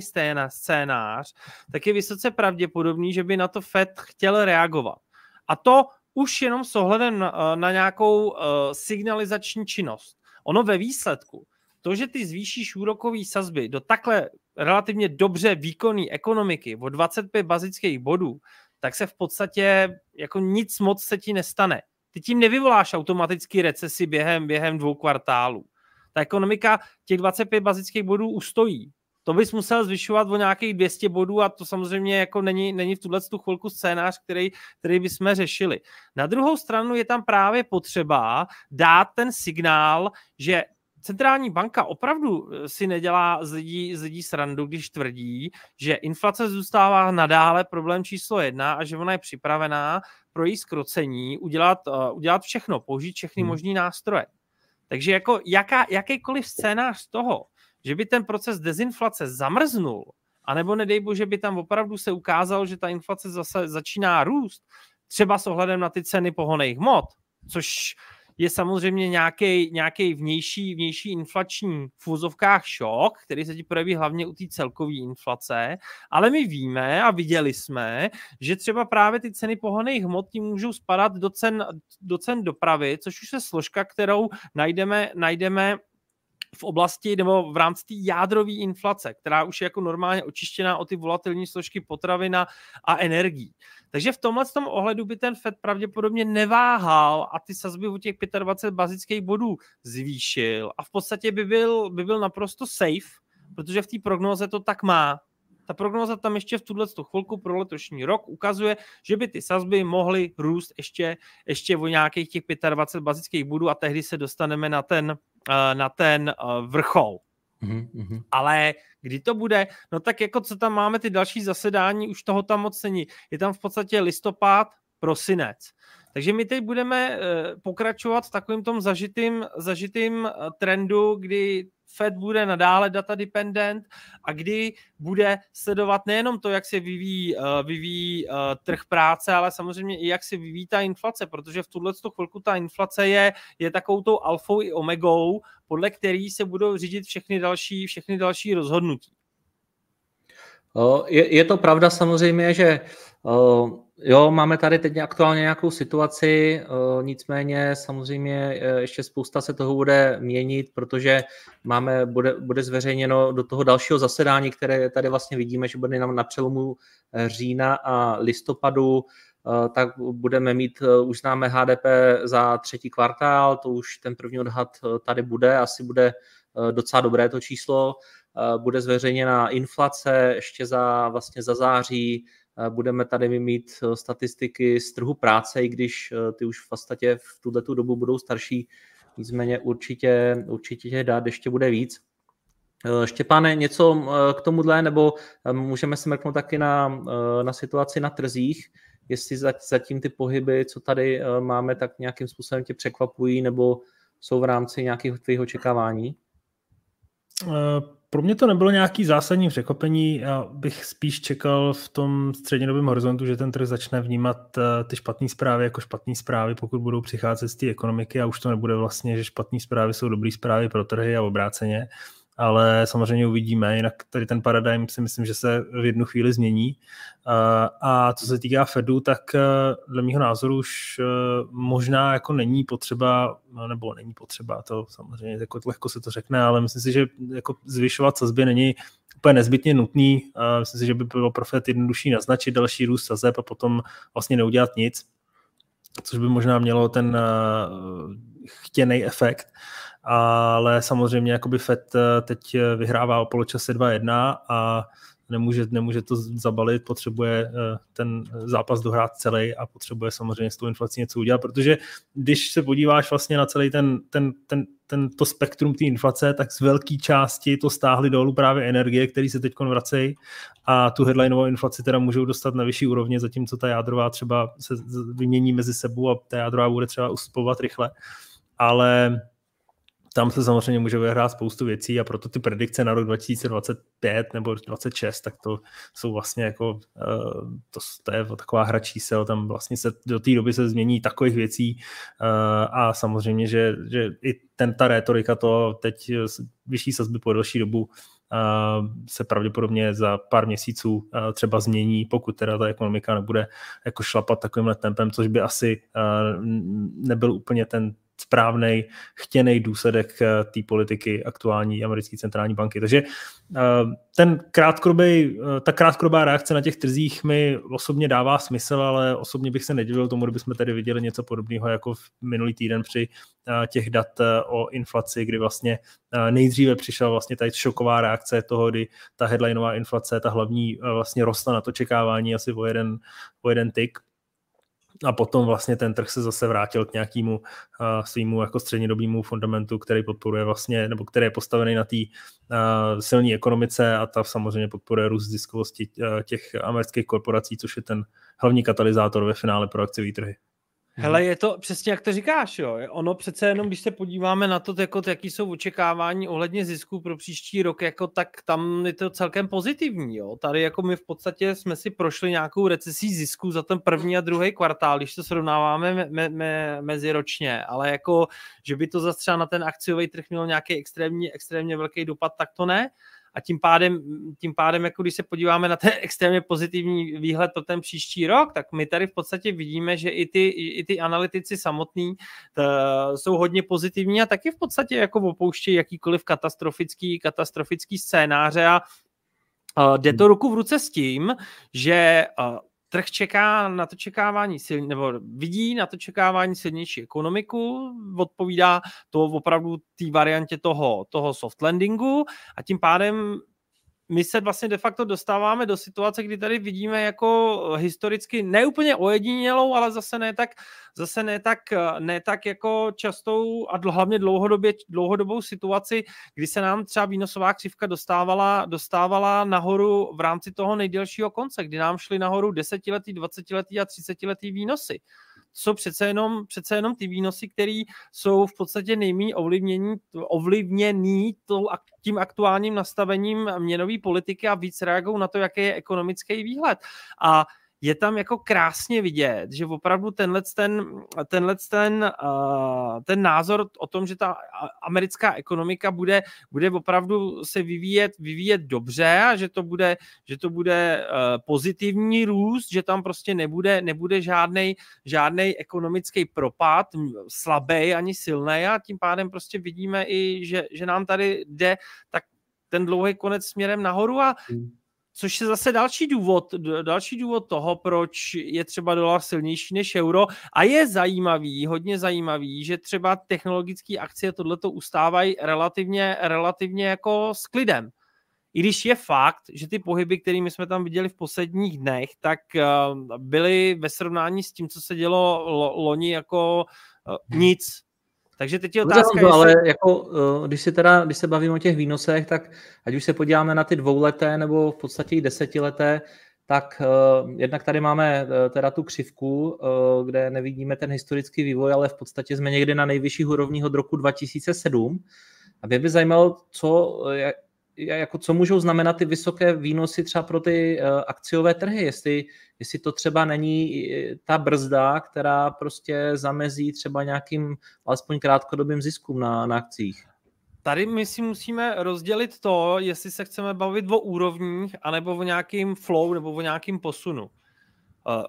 scénář, tak je vysoce pravděpodobný, že by na to Fed chtěl reagovat. A to už jenom s ohledem na, na nějakou uh, signalizační činnost. Ono ve výsledku, to, že ty zvýšíš úrokový sazby do takhle relativně dobře výkonné ekonomiky o 25 bazických bodů, tak se v podstatě jako nic moc se ti nestane. Ty tím nevyvoláš automaticky recesi během, během dvou kvartálů. Ta ekonomika těch 25 bazických bodů ustojí. To bys musel zvyšovat o nějakých 200 bodů a to samozřejmě jako není, není v tuhle tu chvilku scénář, který, který bychom řešili. Na druhou stranu je tam právě potřeba dát ten signál, že centrální banka opravdu eh, si nedělá z lidí, z lidí srandu, když tvrdí, že inflace zůstává nadále problém číslo jedna a že ona je připravená pro její skrocení udělat, uh, udělat všechno, použít všechny hmm. možné nástroje. Takže jako jaká, jakýkoliv scénář toho, že by ten proces dezinflace zamrznul, anebo nedej bože by tam opravdu se ukázalo, že ta inflace zase začíná růst, třeba s ohledem na ty ceny pohoných hmot, což je samozřejmě nějaký, vnější, vnější inflační v úzovkách šok, který se ti projeví hlavně u té celkové inflace, ale my víme a viděli jsme, že třeba právě ty ceny pohoných hmot tím můžou spadat do cen, do cen dopravy, což už je složka, kterou najdeme, najdeme v oblasti nebo v rámci té jádrové inflace, která už je jako normálně očištěná o ty volatilní složky potravina a energií. Takže v tomhle tom ohledu by ten Fed pravděpodobně neváhal a ty sazby o těch 25 bazických bodů zvýšil a v podstatě by byl, by byl naprosto safe, protože v té prognoze to tak má. Ta prognoza tam ještě v tuhle chvilku pro letošní rok ukazuje, že by ty sazby mohly růst ještě, ještě o nějakých těch 25 bazických bodů a tehdy se dostaneme na ten, eh, na ten eh, vrchol. Mm-hmm. Ale kdy to bude? No tak jako co tam máme, ty další zasedání, už toho tam moc není. Je tam v podstatě listopad, prosinec. Takže my teď budeme eh, pokračovat v takovém tom zažitým, zažitým eh, trendu, kdy Fed bude nadále data dependent a kdy bude sledovat nejenom to, jak se vyvíjí, uh, vyvíjí trh práce, ale samozřejmě i jak se vyvíjí ta inflace, protože v tuhle chvilku ta inflace je, je takovou tou alfou i omegou, podle který se budou řídit všechny další, všechny další rozhodnutí. Je, je to pravda samozřejmě, že Jo, máme tady teď aktuálně nějakou situaci, nicméně samozřejmě e, ještě spousta se toho bude měnit, protože máme, bude, bude zveřejněno do toho dalšího zasedání, které tady vlastně vidíme, že bude nám na přelomu e, října a listopadu, tak budeme mít, už známe HDP za třetí kvartál, to už ten první odhad tady bude, asi bude docela dobré to číslo, bude zveřejněna inflace ještě za, vlastně za září, Budeme tady mít eh, statistiky z trhu práce, i když eh, ty už v podstatě v tuto dobu budou starší, nicméně určitě, určitě dát ještě bude víc. Eh, Štěpáne, něco k tomuhle, nebo můžeme se mrknout taky na, na situaci na trzích, jestli zatím ty pohyby, co tady máme, tak nějakým způsobem tě překvapují, nebo jsou v rámci nějakých tvých očekávání? Pro mě to nebylo nějaký zásadní překvapení. Já bych spíš čekal v tom střednědobém horizontu, že ten trh začne vnímat eh, ty špatné zprávy jako špatné zprávy, pokud budou přicházet z té ekonomiky a už to nebude vlastně, že špatné zprávy jsou dobré zprávy pro trhy a obráceně ale samozřejmě uvidíme, jinak tady ten paradigm si myslím, že se v jednu chvíli změní. A co se týká Fedu, tak e, dle mého názoru už e, možná jako není potřeba, nebo není potřeba, to samozřejmě jako lehko se to řekne, ale myslím si, že jako zvyšovat sazby není úplně nezbytně nutný. Myslím si, že by bylo pro Fed jednodušší naznačit další růst sazeb a potom vlastně neudělat nic, což by možná mělo ten chtěný efekt ale samozřejmě jakoby Fed eh, teď eh, vyhrává o poločase 2-1 a nemůže, nemůže to zabalit, potřebuje eh, ten zápas dohrát celý a potřebuje samozřejmě s tou inflací něco udělat, protože když se podíváš vlastně na celý ten, ten, ten, ten to spektrum té inflace, tak z velké části to stáhly dolů právě energie, které se teď vracejí a tu headlineovou inflaci teda můžou dostat na vyšší úrovně, zatímco ta jádrová třeba se vymění mezi sebou a ta jádrová bude třeba ustupovat rychle. Ale tam se samozřejmě může vyhrát spoustu věcí a proto ty predikce na rok 2025 nebo 2026, tak to jsou vlastně jako, uh, to, to je taková hra čísel, tam vlastně se do té doby se změní takových věcí uh, a samozřejmě, že, že i ten, ta retorika to teď vyšší sazby po delší dobu uh, se pravděpodobně za pár měsíců třeba změní, pokud teda ta ekonomika nebude jako šlapat takovýmhle tempem, což by asi nebyl úplně ten správný, chtěný důsledek eh, té politiky aktuální americké centrální banky. Takže eh, ten eh, ta krátkodobá reakce na těch trzích mi osobně dává smysl, ale osobně bych se nedivil tomu, kdybychom tady viděli něco podobného jako v minulý týden při těch dat o inflaci, kdy vlastně nejdříve přišla vlastně tady šoková reakce toho, kdy ta headlineová inflace, ta hlavní vlastně rostla na to čekávání asi o jeden, o jeden tick a potom vlastně ten trh se zase vrátil k nějakému uh, svýmu jako střednědobému fundamentu, který podporuje vlastně, nebo který je postavený na té uh, silné ekonomice a ta samozřejmě podporuje růst ziskovosti uh, těch amerických korporací, což je ten hlavní katalyzátor ve finále pro akciové trhy. Hele, je to přesně jak to říkáš, jo. Ono přece jenom, když se podíváme na to, jako, jaký jsou očekávání ohledně zisku pro příští rok, jako, tak tam je to celkem pozitivní, jo. Tady jako my v podstatě jsme si prošli nějakou recesí zisku za ten první a druhý kvartál, když to srovnáváme me, me, me, meziročně, ale jako, že by to zase třeba na ten akciový trh mělo nějaký extrémně, extrémně velký dopad, tak to ne a tím pádem, tím pádem, jako když se podíváme na ten extrémně pozitivní výhled pro ten příští rok, tak my tady v podstatě vidíme, že i ty, i ty analytici samotní t, jsou hodně pozitivní a taky v podstatě jako opouštějí jakýkoliv katastrofický, katastrofický scénáře a Uh, jde to ruku v ruce s tím, že uh, trh čeká na to čekávání silně, nebo vidí na to čekávání silnější ekonomiku, odpovídá to opravdu té variantě toho, toho soft landingu a tím pádem my se vlastně de facto dostáváme do situace, kdy tady vidíme jako historicky neúplně ojedinělou, ale zase ne tak, zase ne tak, ne tak jako častou a hlavně dlouhodobě, dlouhodobou situaci, kdy se nám třeba výnosová křivka dostávala, dostávala nahoru v rámci toho nejdelšího konce, kdy nám šly nahoru desetiletý, dvacetiletý a třicetiletý výnosy jsou přece jenom, přece jenom ty výnosy, které jsou v podstatě nejméně ovlivnění, ovlivněný tím aktuálním nastavením měnové politiky a víc reagují na to, jaký je ekonomický výhled. A je tam jako krásně vidět, že opravdu tenhle ten, tenhle ten, uh, ten názor o tom, že ta americká ekonomika bude, bude opravdu se vyvíjet, vyvíjet dobře a že to bude, že to bude uh, pozitivní růst, že tam prostě nebude, nebude žádný žádnej ekonomický propad, slabý ani silný a tím pádem prostě vidíme i, že, že nám tady jde tak ten dlouhý konec směrem nahoru a hmm. Což je zase další důvod, další důvod toho, proč je třeba dolar silnější než euro. A je zajímavý, hodně zajímavý, že třeba technologické akcie tohleto ustávají relativně, relativně jako s klidem. I když je fakt, že ty pohyby, které jsme tam viděli v posledních dnech, tak eh, byly ve srovnání s tím, co se dělo loni jako eh, nic. Takže teď je otázka, ale jestli... jako, eh, když, si teda, když se bavíme o těch výnosech, tak ať už se podíváme na ty dvouleté nebo v podstatě i desetileté, tak uh, jednak tady máme uh, teda tu křivku, uh, kde nevidíme ten historický vývoj, ale v podstatě jsme někde na nejvyšších úrovních od roku 2007. A mě by zajímalo, co, jak, jako co můžou znamenat ty vysoké výnosy třeba pro ty uh, akciové trhy, jestli, jestli to třeba není ta brzda, která prostě zamezí třeba nějakým alespoň krátkodobým ziskům na, na akcích. Tady my si musíme rozdělit to, jestli se chceme bavit o úrovních, anebo o nějakým flow, nebo o nějakým posunu.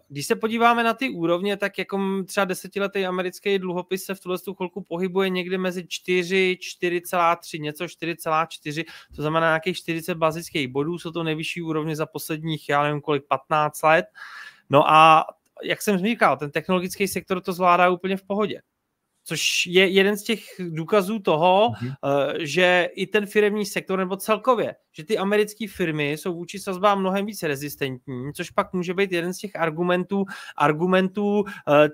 Když se podíváme na ty úrovně, tak jako třeba desetiletý americký dluhopis se v tuhle chvilku pohybuje někde mezi 4, 4,3, něco 4,4, to znamená nějakých 40 bazických bodů, jsou to nejvyšší úrovně za posledních, já nevím kolik, 15 let. No a jak jsem říkal, ten technologický sektor to zvládá úplně v pohodě což je jeden z těch důkazů toho, mm-hmm. že i ten firmní sektor, nebo celkově, že ty americké firmy jsou vůči sazbám mnohem více rezistentní, což pak může být jeden z těch argumentů, argumentů eh,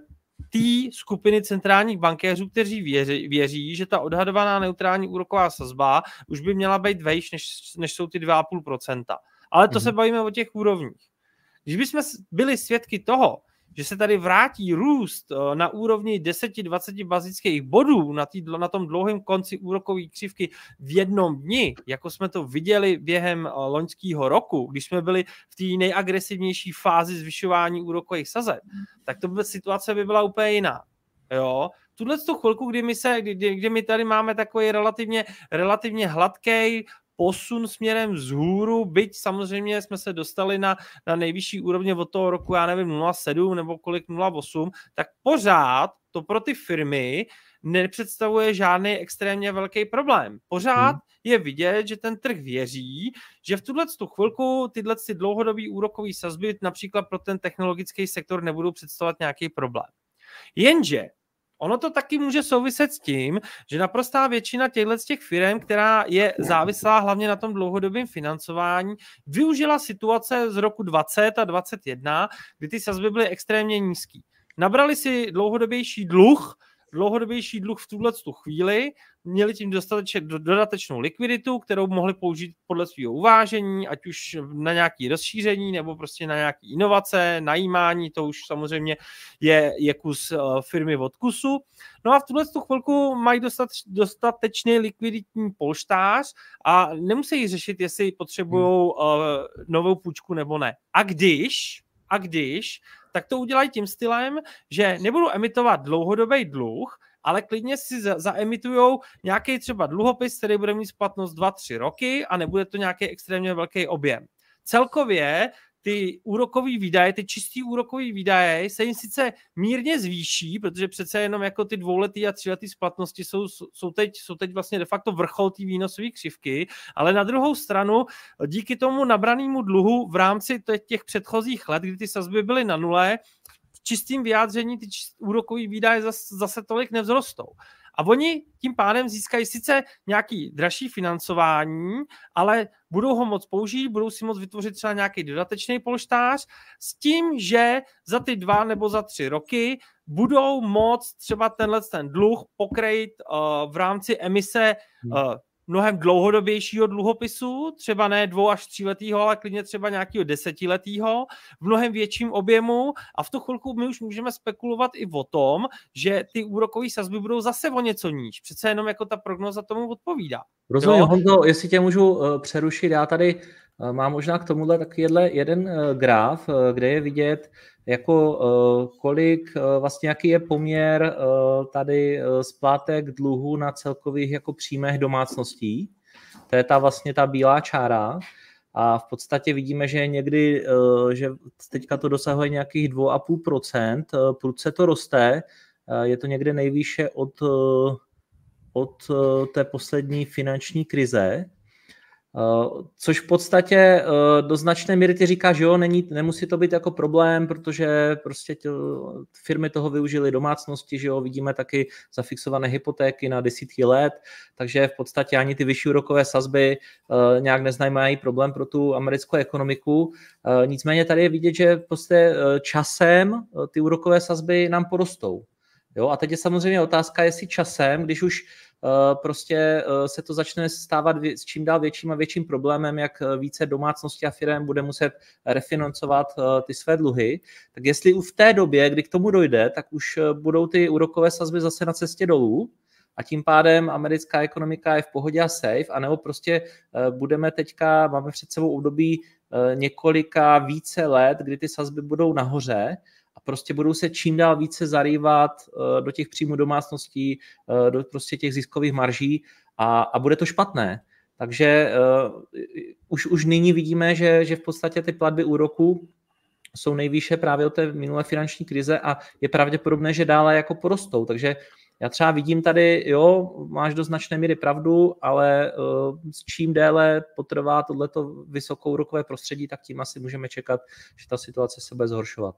té skupiny centrálních bankéřů, kteří věří, věří, že ta odhadovaná neutrální úroková sazba už by měla být vejš, než, než jsou ty 2,5%. Ale to mm-hmm. se bavíme o těch úrovních. Když bychom byli svědky toho, že se tady vrátí růst eh, na úrovni 10-20 bazických bodů na, tý, na tom dlouhém konci úrokové křivky v jednom dni, jako jsme to viděli během eh, loňského roku, když jsme byli v té nejagresivnější fázi zvyšování úrokových sazeb, tak to by situace by byla úplně jiná. Jo, tuhle tu chvilku, kdy my, se, kdy, kdy my tady máme takový relativně, relativně hladký, posun směrem vzhůru, byť samozřejmě jsme se dostali na, na nejvyšší úrovně od toho roku, já nevím, 0,7 nebo kolik 0,8, tak pořád to pro ty firmy nepředstavuje žádný extrémně velký problém. Pořád hmm. je vidět, že ten trh věří, že v tuhle tu chvilku tyhle ty dlouhodobý úrokový sazby například pro ten technologický sektor nebudou představovat nějaký problém. Jenže Ono to taky může souviset s tím, že naprostá většina těchto těch firm, která je závislá hlavně na tom dlouhodobém financování, využila situace z roku 20 a 21, kdy ty sazby byly extrémně nízký. Nabrali si dlouhodobější dluh, dlouhodobější dluh v tuhle tu chvíli, měli tím dostatečně dodatečnou likviditu, kterou mohli použít podle svého uvážení, ať už na nějaké rozšíření nebo prostě na nějaké inovace, najímání, to už samozřejmě je, je kus eh, firmy od kusu. No a v tuhle tu chvilku mají dostateč, dostatečný likviditní polštář a nemusí řešit, jestli potřebují uh, novou půjčku nebo ne. A když, a když tak to udělají tím stylem, že nebudou emitovat dlouhodobý dluh, ale klidně si zaemitujou nějaký třeba dluhopis, který bude mít splatnost 2-3 roky a nebude to nějaký extrémně velký objem. Celkově ty úrokové výdaje, ty čistý úrokové výdaje se jim sice mírně zvýší, protože přece jenom jako ty dvouletý a tříletý splatnosti jsou, jsou, teď, jsou teď vlastně de facto vrchol té výnosové křivky, ale na druhou stranu díky tomu nabranému dluhu v rámci těch předchozích let, kdy ty sazby byly na nule, v čistým vyjádření ty úrokové výdaje zase, zase tolik nevzrostou. A oni tím pádem získají sice nějaký dražší financování, ale budou ho moc použít, budou si moc vytvořit třeba nějaký dodatečný polštář s tím, že za ty dva nebo za tři roky budou moc třeba tenhle ten dluh pokrejt uh, v rámci emise uh, mnohem dlouhodobějšího dluhopisu, třeba ne dvou až tříletýho, ale klidně třeba nějakého desetiletýho, v mnohem větším objemu a v tu chvilku my už můžeme spekulovat i o tom, že ty úrokové sazby budou zase o něco níž. Přece jenom jako ta prognoza tomu odpovídá. Rozumím, Honzo, jestli tě můžu uh, přerušit, já tady uh, mám možná k tomuhle taky jeden uh, graf, kde je vidět, jako uh, kolik, uh, vlastně jaký je poměr uh, tady splátek dluhu na celkových jako příjmech domácností. To je ta vlastně ta bílá čára. A v podstatě vidíme, že někdy, že teďka to dosahuje nějakých 2,5%, prudce to roste, je to někde nejvýše od, od té poslední finanční krize, což v podstatě uh, do značné míry ty říká, že jo, není, nemusí to být jako problém, protože prostě tě, firmy toho využily domácnosti, že jo, vidíme taky zafixované hypotéky na desítky let, takže v podstatě ani ty vyšší úrokové sazby uh, nějak neznamenají problém pro tu americkou ekonomiku. Nicméně tady je vidět, že prostě časem ty úrokové sazby nám porostou. Jo, a teď je samozřejmě otázka, jestli časem, když už Eh, prostě eh, se to začne stávat s čím dál větším a větším problémem, jak eh, více domácností a firm bude muset refinancovat ty své dluhy, tak jestli v té době, kdy k tomu dojde, tak už budou ty úrokové sazby zase na cestě dolů, a tím pádem americká ekonomika je v pohodě a safe, anebo prostě budeme teďka, máme před sebou období několika více let, kdy ty sazby budou nahoře prostě budou se čím dál více zarývat eh, do těch příjmů domácností, eh, do prostě těch ziskových marží a, a bude to špatné. Takže uh, už, už nyní vidíme, že, že v podstatě ty platby úroku jsou nejvýše právě od té minulé finanční krize a je pravděpodobné, že dále jako porostou. Takže já třeba vidím tady, jo, máš do značné míry pravdu, ale uh, s čím déle potrvá tohleto vysokou úrokové prostředí, tak tím asi můžeme čekat, že ta situace se bude zhoršovat.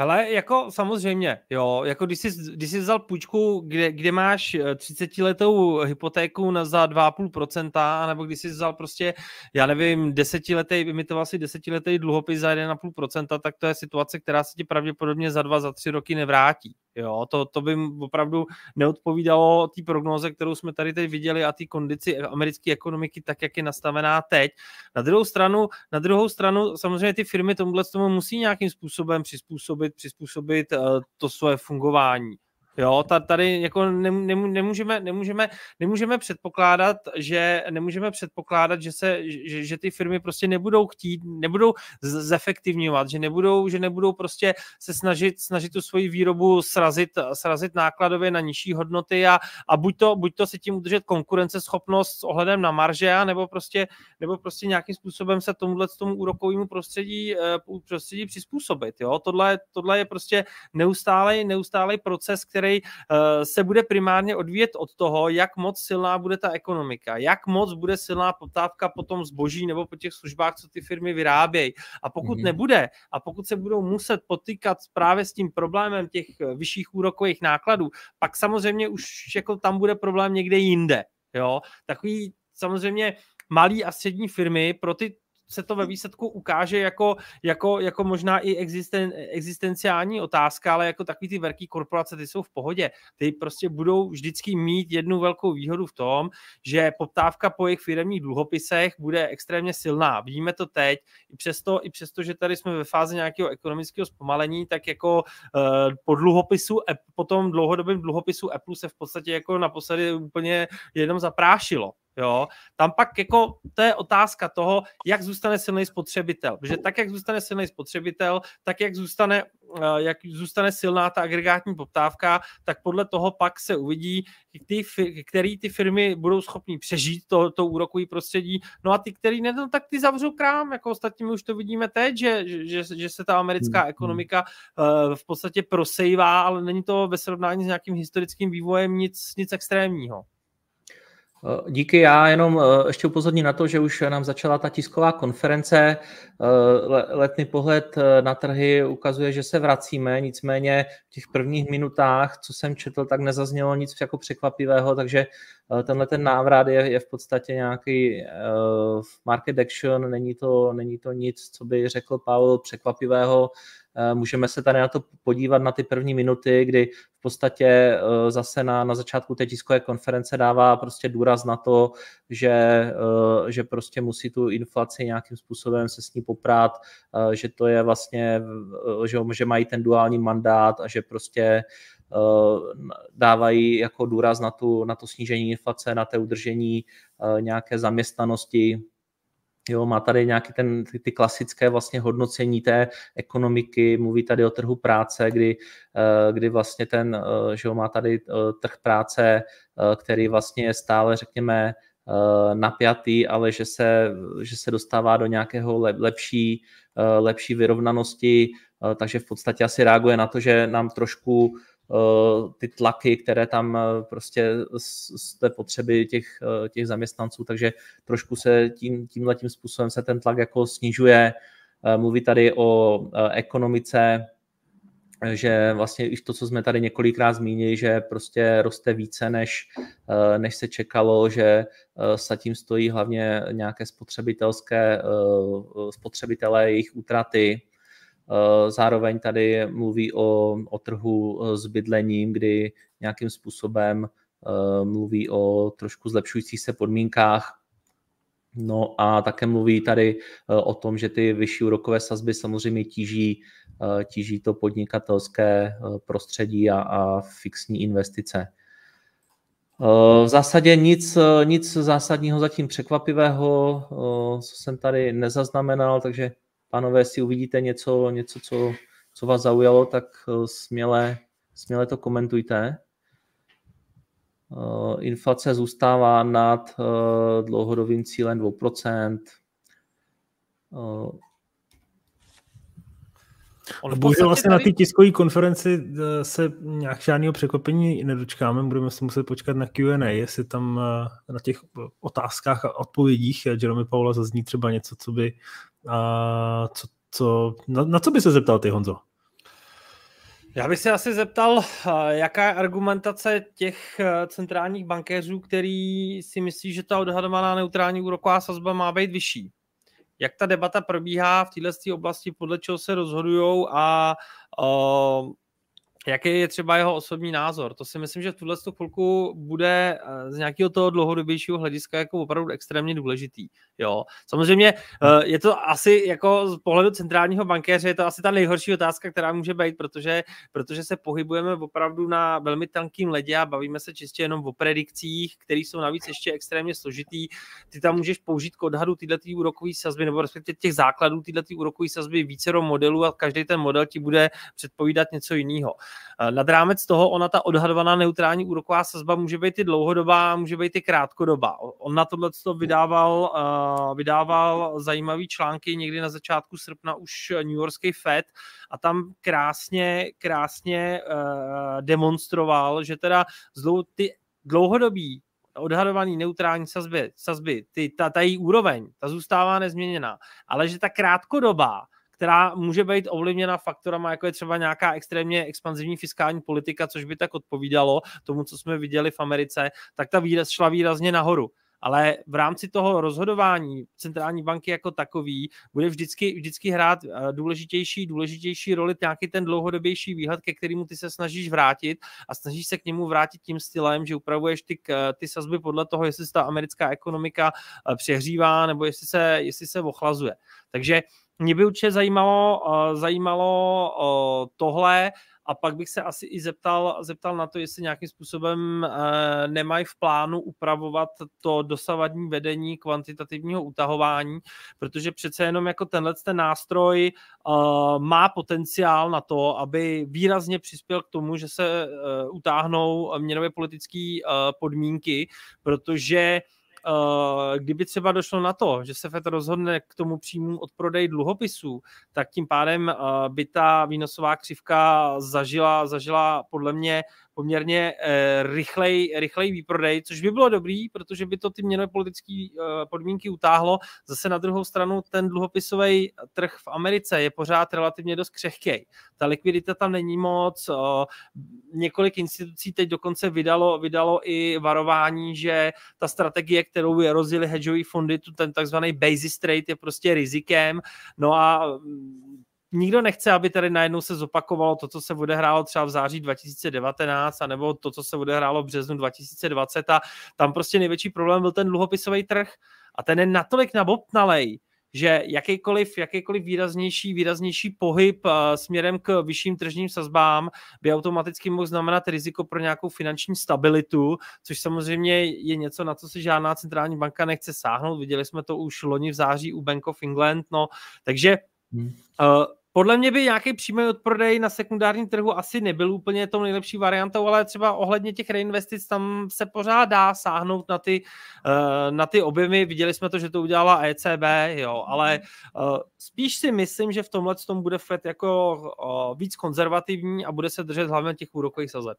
Hele, jako samozřejmě, jo, jako když jsi, když jsi vzal půjčku, kde, kde máš 30 eh, letou hypotéku na, za 2,5%, nebo když jsi vzal prostě, já nevím, desetiletý, vymitoval si desetiletý dluhopis za 1,5%, tak to je situace, která se ti pravděpodobně za dva, za tři roky nevrátí. Jo, to, to by opravdu neodpovídalo té prognoze, kterou jsme tady teď viděli a té kondici americké ekonomiky, tak jak je nastavená teď. Na druhou stranu, na druhou stranu samozřejmě ty firmy tomuhle tomu musí nějakým způsobem přizpůsobit, přizpůsobit uh, to svoje fungování. Jo, tady jako nemůžeme, nemůžeme, nemůžeme předpokládat, že nemůžeme předpokládat, že, se, že, že ty firmy prostě nebudou chtít, nebudou zefektivňovat, že nebudou, že nebudou prostě se snažit, snažit tu svoji výrobu srazit, srazit nákladově na nižší hodnoty a, a buď, to, buď to se tím udržet konkurenceschopnost s ohledem na marže, nebo prostě, nebo prostě nějakým způsobem se tomuhle tomu úrokovému prostředí, eh, prostředí přizpůsobit. Jo? Tohle, tohle je prostě neustálej, neustálej proces, který který uh, se bude primárně odvíjet od toho, jak moc silná bude ta ekonomika, jak moc bude silná poptávka po tom zboží nebo po těch službách, co ty firmy vyrábějí. A pokud mm-hmm. nebude, a pokud se budou muset potýkat právě s tím problémem těch eh, vyšších úrokových nákladů, pak samozřejmě už jako tam bude problém někde jinde. Jo? Takový samozřejmě malý a střední firmy pro ty se to ve výsledku ukáže jako, jako, jako možná i existen, existenciální otázka, ale jako takový ty velké korporace, ty jsou v pohodě. Ty prostě budou vždycky mít jednu velkou výhodu v tom, že poptávka po jejich firmních dluhopisech bude extrémně silná. Vidíme to teď, i přesto, i přesto že tady jsme ve fázi nějakého ekonomického zpomalení, tak jako uh, po dluhopisu, po tom dlouhodobém dluhopisu Apple se v podstatě jako naposledy úplně jenom zaprášilo. Jo? Tam pak jako to je otázka toho, jak zůstane silný spotřebitel. Protože tak, jak zůstane silný spotřebitel, tak jak zůstane, eh, jak zůstane silná ta agregátní poptávka, tak podle toho pak se uvidí, ty, který ty firmy budou schopní přežít to, to úrokový prostředí, no a ty, který ne, no, tak ty zavřou krám, jako ostatně my už to vidíme teď, že, že, že se ta americká hmm, ekonomika uh, v podstatě prosejvá, ale není to ve srovnání s nějakým historickým vývojem nic, nic extrémního. Eh, díky, já jenom eh, ještě upozorním na to, že už nám začala ta tisková konference. Eh, letný pohled na trhy ukazuje, že se vracíme, nicméně v těch prvních minutách, co jsem četl, tak nezaznělo nic jako překvapivého, takže tenhle ten návrat je, je v podstatě nějaký market action, není to, není to nic, co by řekl Pavel překvapivého. Eh, můžeme se tady na to podívat na ty první minuty, kdy v podstatě eh, zase na, na začátku té tiskové konference dává prostě důraz na to, že, eh, že prostě musí tu inflaci nějakým způsobem se s ní poprát, že to je vlastně, že, že mají ten duální mandát a že prostě dávají jako důraz na, tu, na to snížení inflace, na té udržení nějaké zaměstnanosti, Jo, má tady nějaký ten, ty, ty klasické vlastně hodnocení té ekonomiky, mluví tady o trhu práce, kdy, eh, kdy vlastně ten, eh, že jo, má tady eh, trh práce, který vlastně je stále, řekněme, napjatý, ale že se, že se dostává do nějakého lepší, lepší vyrovnanosti, takže v podstatě asi reaguje na to, že nám trošku ty tlaky, které tam eh, prostě z té potřeby těch, eh, těch zaměstnanců, takže trošku se tím, tímhle tím způsobem se ten tlak jako snižuje. Mluví tady o ekonomice, že vlastně i to, co jsme tady několikrát zmínili, že prostě roste více, než, než se čekalo, že se tím stojí hlavně nějaké spotřebitelské spotřebitelé, jejich útraty, Eh, zároveň tady mluví o, o trhu eh, s bydlením, kdy nějakým způsobem eh, mluví o trošku zlepšujících se podmínkách. No a také mluví tady o tom, že ty vyšší úrokové sazby samozřejmě tíží, tíží to podnikatelské prostředí a, a fixní investice. V zásadě nic, nic zásadního zatím překvapivého, co jsem tady nezaznamenal, takže pánové, si uvidíte něco, něco co, co vás zaujalo, tak eh, směle, směle to komentujte. Eh, inflace zůstává nad eh, dlouhodobým cílem 2%. On Bohužel vlastně tady... na té tiskové konferenci se nějak žádného překvapení nedočkáme, budeme se muset počkat na Q&A, jestli tam na těch otázkách a odpovědích Jeremy Paula zazní třeba něco, co by a co, co, na, na co by se zeptal ty, Honzo? Já bych se asi zeptal, jaká je argumentace těch eh, centrálních bankéřů, který si myslí, že ta odhadovaná neutrální úroková sazba má být vyšší. Jak ta debata probíhá v této oblasti, podle čeho se rozhodují a uh, jaký je třeba jeho osobní názor. To si myslím, že v tuhle chvilku bude eh, z nějakého toho dlouhodobějšího hlediska jako opravdu extrémně důležitý. Jo. Samozřejmě eh, je to asi jako z pohledu centrálního bankéře je to asi ta nejhorší otázka, která může být, protože, protože se pohybujeme opravdu na velmi tankým ledě a bavíme se čistě jenom o predikcích, které jsou navíc ještě extrémně složitý. Ty tam můžeš použít k odhadu tyhle úrokové sazby nebo respektive těch základů tyhle úrokové sazby vícero modelů a každý ten model ti bude předpovídat něco jiného. Eh, nad rámec toho ona ta odhadovaná neutrální úroková sazba může být i dlouhodobá, může být i krátkodobá. On na tohle vydával, uh, vydával zajímavý články někdy na začátku srpna už New Yorkský Fed a tam krásně, krásně uh, demonstroval, že teda ty dlouhodobí odhadovaný neutrální sazby, sazby ty, ta, ta její úroveň, ta zůstává nezměněná, ale že ta krátkodobá která může být ovlivněna faktorama, jako je třeba nějaká extrémně expanzivní fiskální politika, což by tak odpovídalo tomu, co jsme viděli v Americe, tak ta výraz šla výrazně nahoru. Ale v rámci toho rozhodování centrální banky jako takový bude vždycky, vždycky hrát eh, důležitější, důležitější roli nějaký ten dlouhodobější výhled, ke kterému ty se snažíš vrátit a snažíš se k němu vrátit tím stylem, že upravuješ ty, ty sazby podle toho, jestli se ta americká ekonomika eh, přehřívá nebo jestli se, jestli se ochlazuje. Takže mě by určitě zajímalo, uh, zajímalo uh, tohle a pak bych se asi i zeptal, zeptal na to, jestli nějakým způsobem uh, nemají v plánu upravovat to dosavadní vedení kvantitativního utahování, protože přece jenom jako tenhle ten nástroj má potenciál na to, aby výrazně přispěl k tomu, že se utáhnou měnové politické podmínky, protože Eh, kdyby třeba došlo na to, že se FED rozhodne k tomu příjmu od prodej dluhopisů, tak tím pádem eh, by ta výnosová křivka zažila, zažila podle mě poměrně rychlej, rychlej výprodej, což by bylo dobrý, protože by to ty měnové politické podmínky utáhlo. Zase na druhou stranu ten dluhopisový trh v Americe je pořád relativně dost křehký. Ta likvidita tam není moc. Několik institucí teď dokonce vydalo, vydalo i varování, že ta strategie, kterou je rozjeli hedžové fondy, ten takzvaný basis trade je prostě rizikem. No a nikdo nechce, aby tady najednou se zopakovalo to, co se odehrálo třeba v září 2019, anebo to, co se odehrálo v březnu 2020 a tam prostě největší problém byl ten dluhopisový trh. A ten je natolik nabobtnalej, že jakýkoliv, jakýkoliv výraznější, výraznější pohyb uh, směrem k vyšším tržním sazbám by automaticky mohl znamenat riziko pro nějakou finanční stabilitu, což samozřejmě je něco, na co si žádná centrální banka nechce sáhnout. Viděli jsme to už loni v září u Bank of England, no, takže uh, podle mě by nějaký přímý odprodej na sekundárním trhu asi nebyl úplně tou nejlepší variantou, ale třeba ohledně těch reinvestic tam se pořád dá sáhnout na ty, eh, na ty objemy. Viděli jsme to, že to udělala ECB, jo, ale eh, spíš si myslím, že v tomhle tom bude FED jako eh, víc konzervativní a bude se držet hlavně těch úrokových sazeb.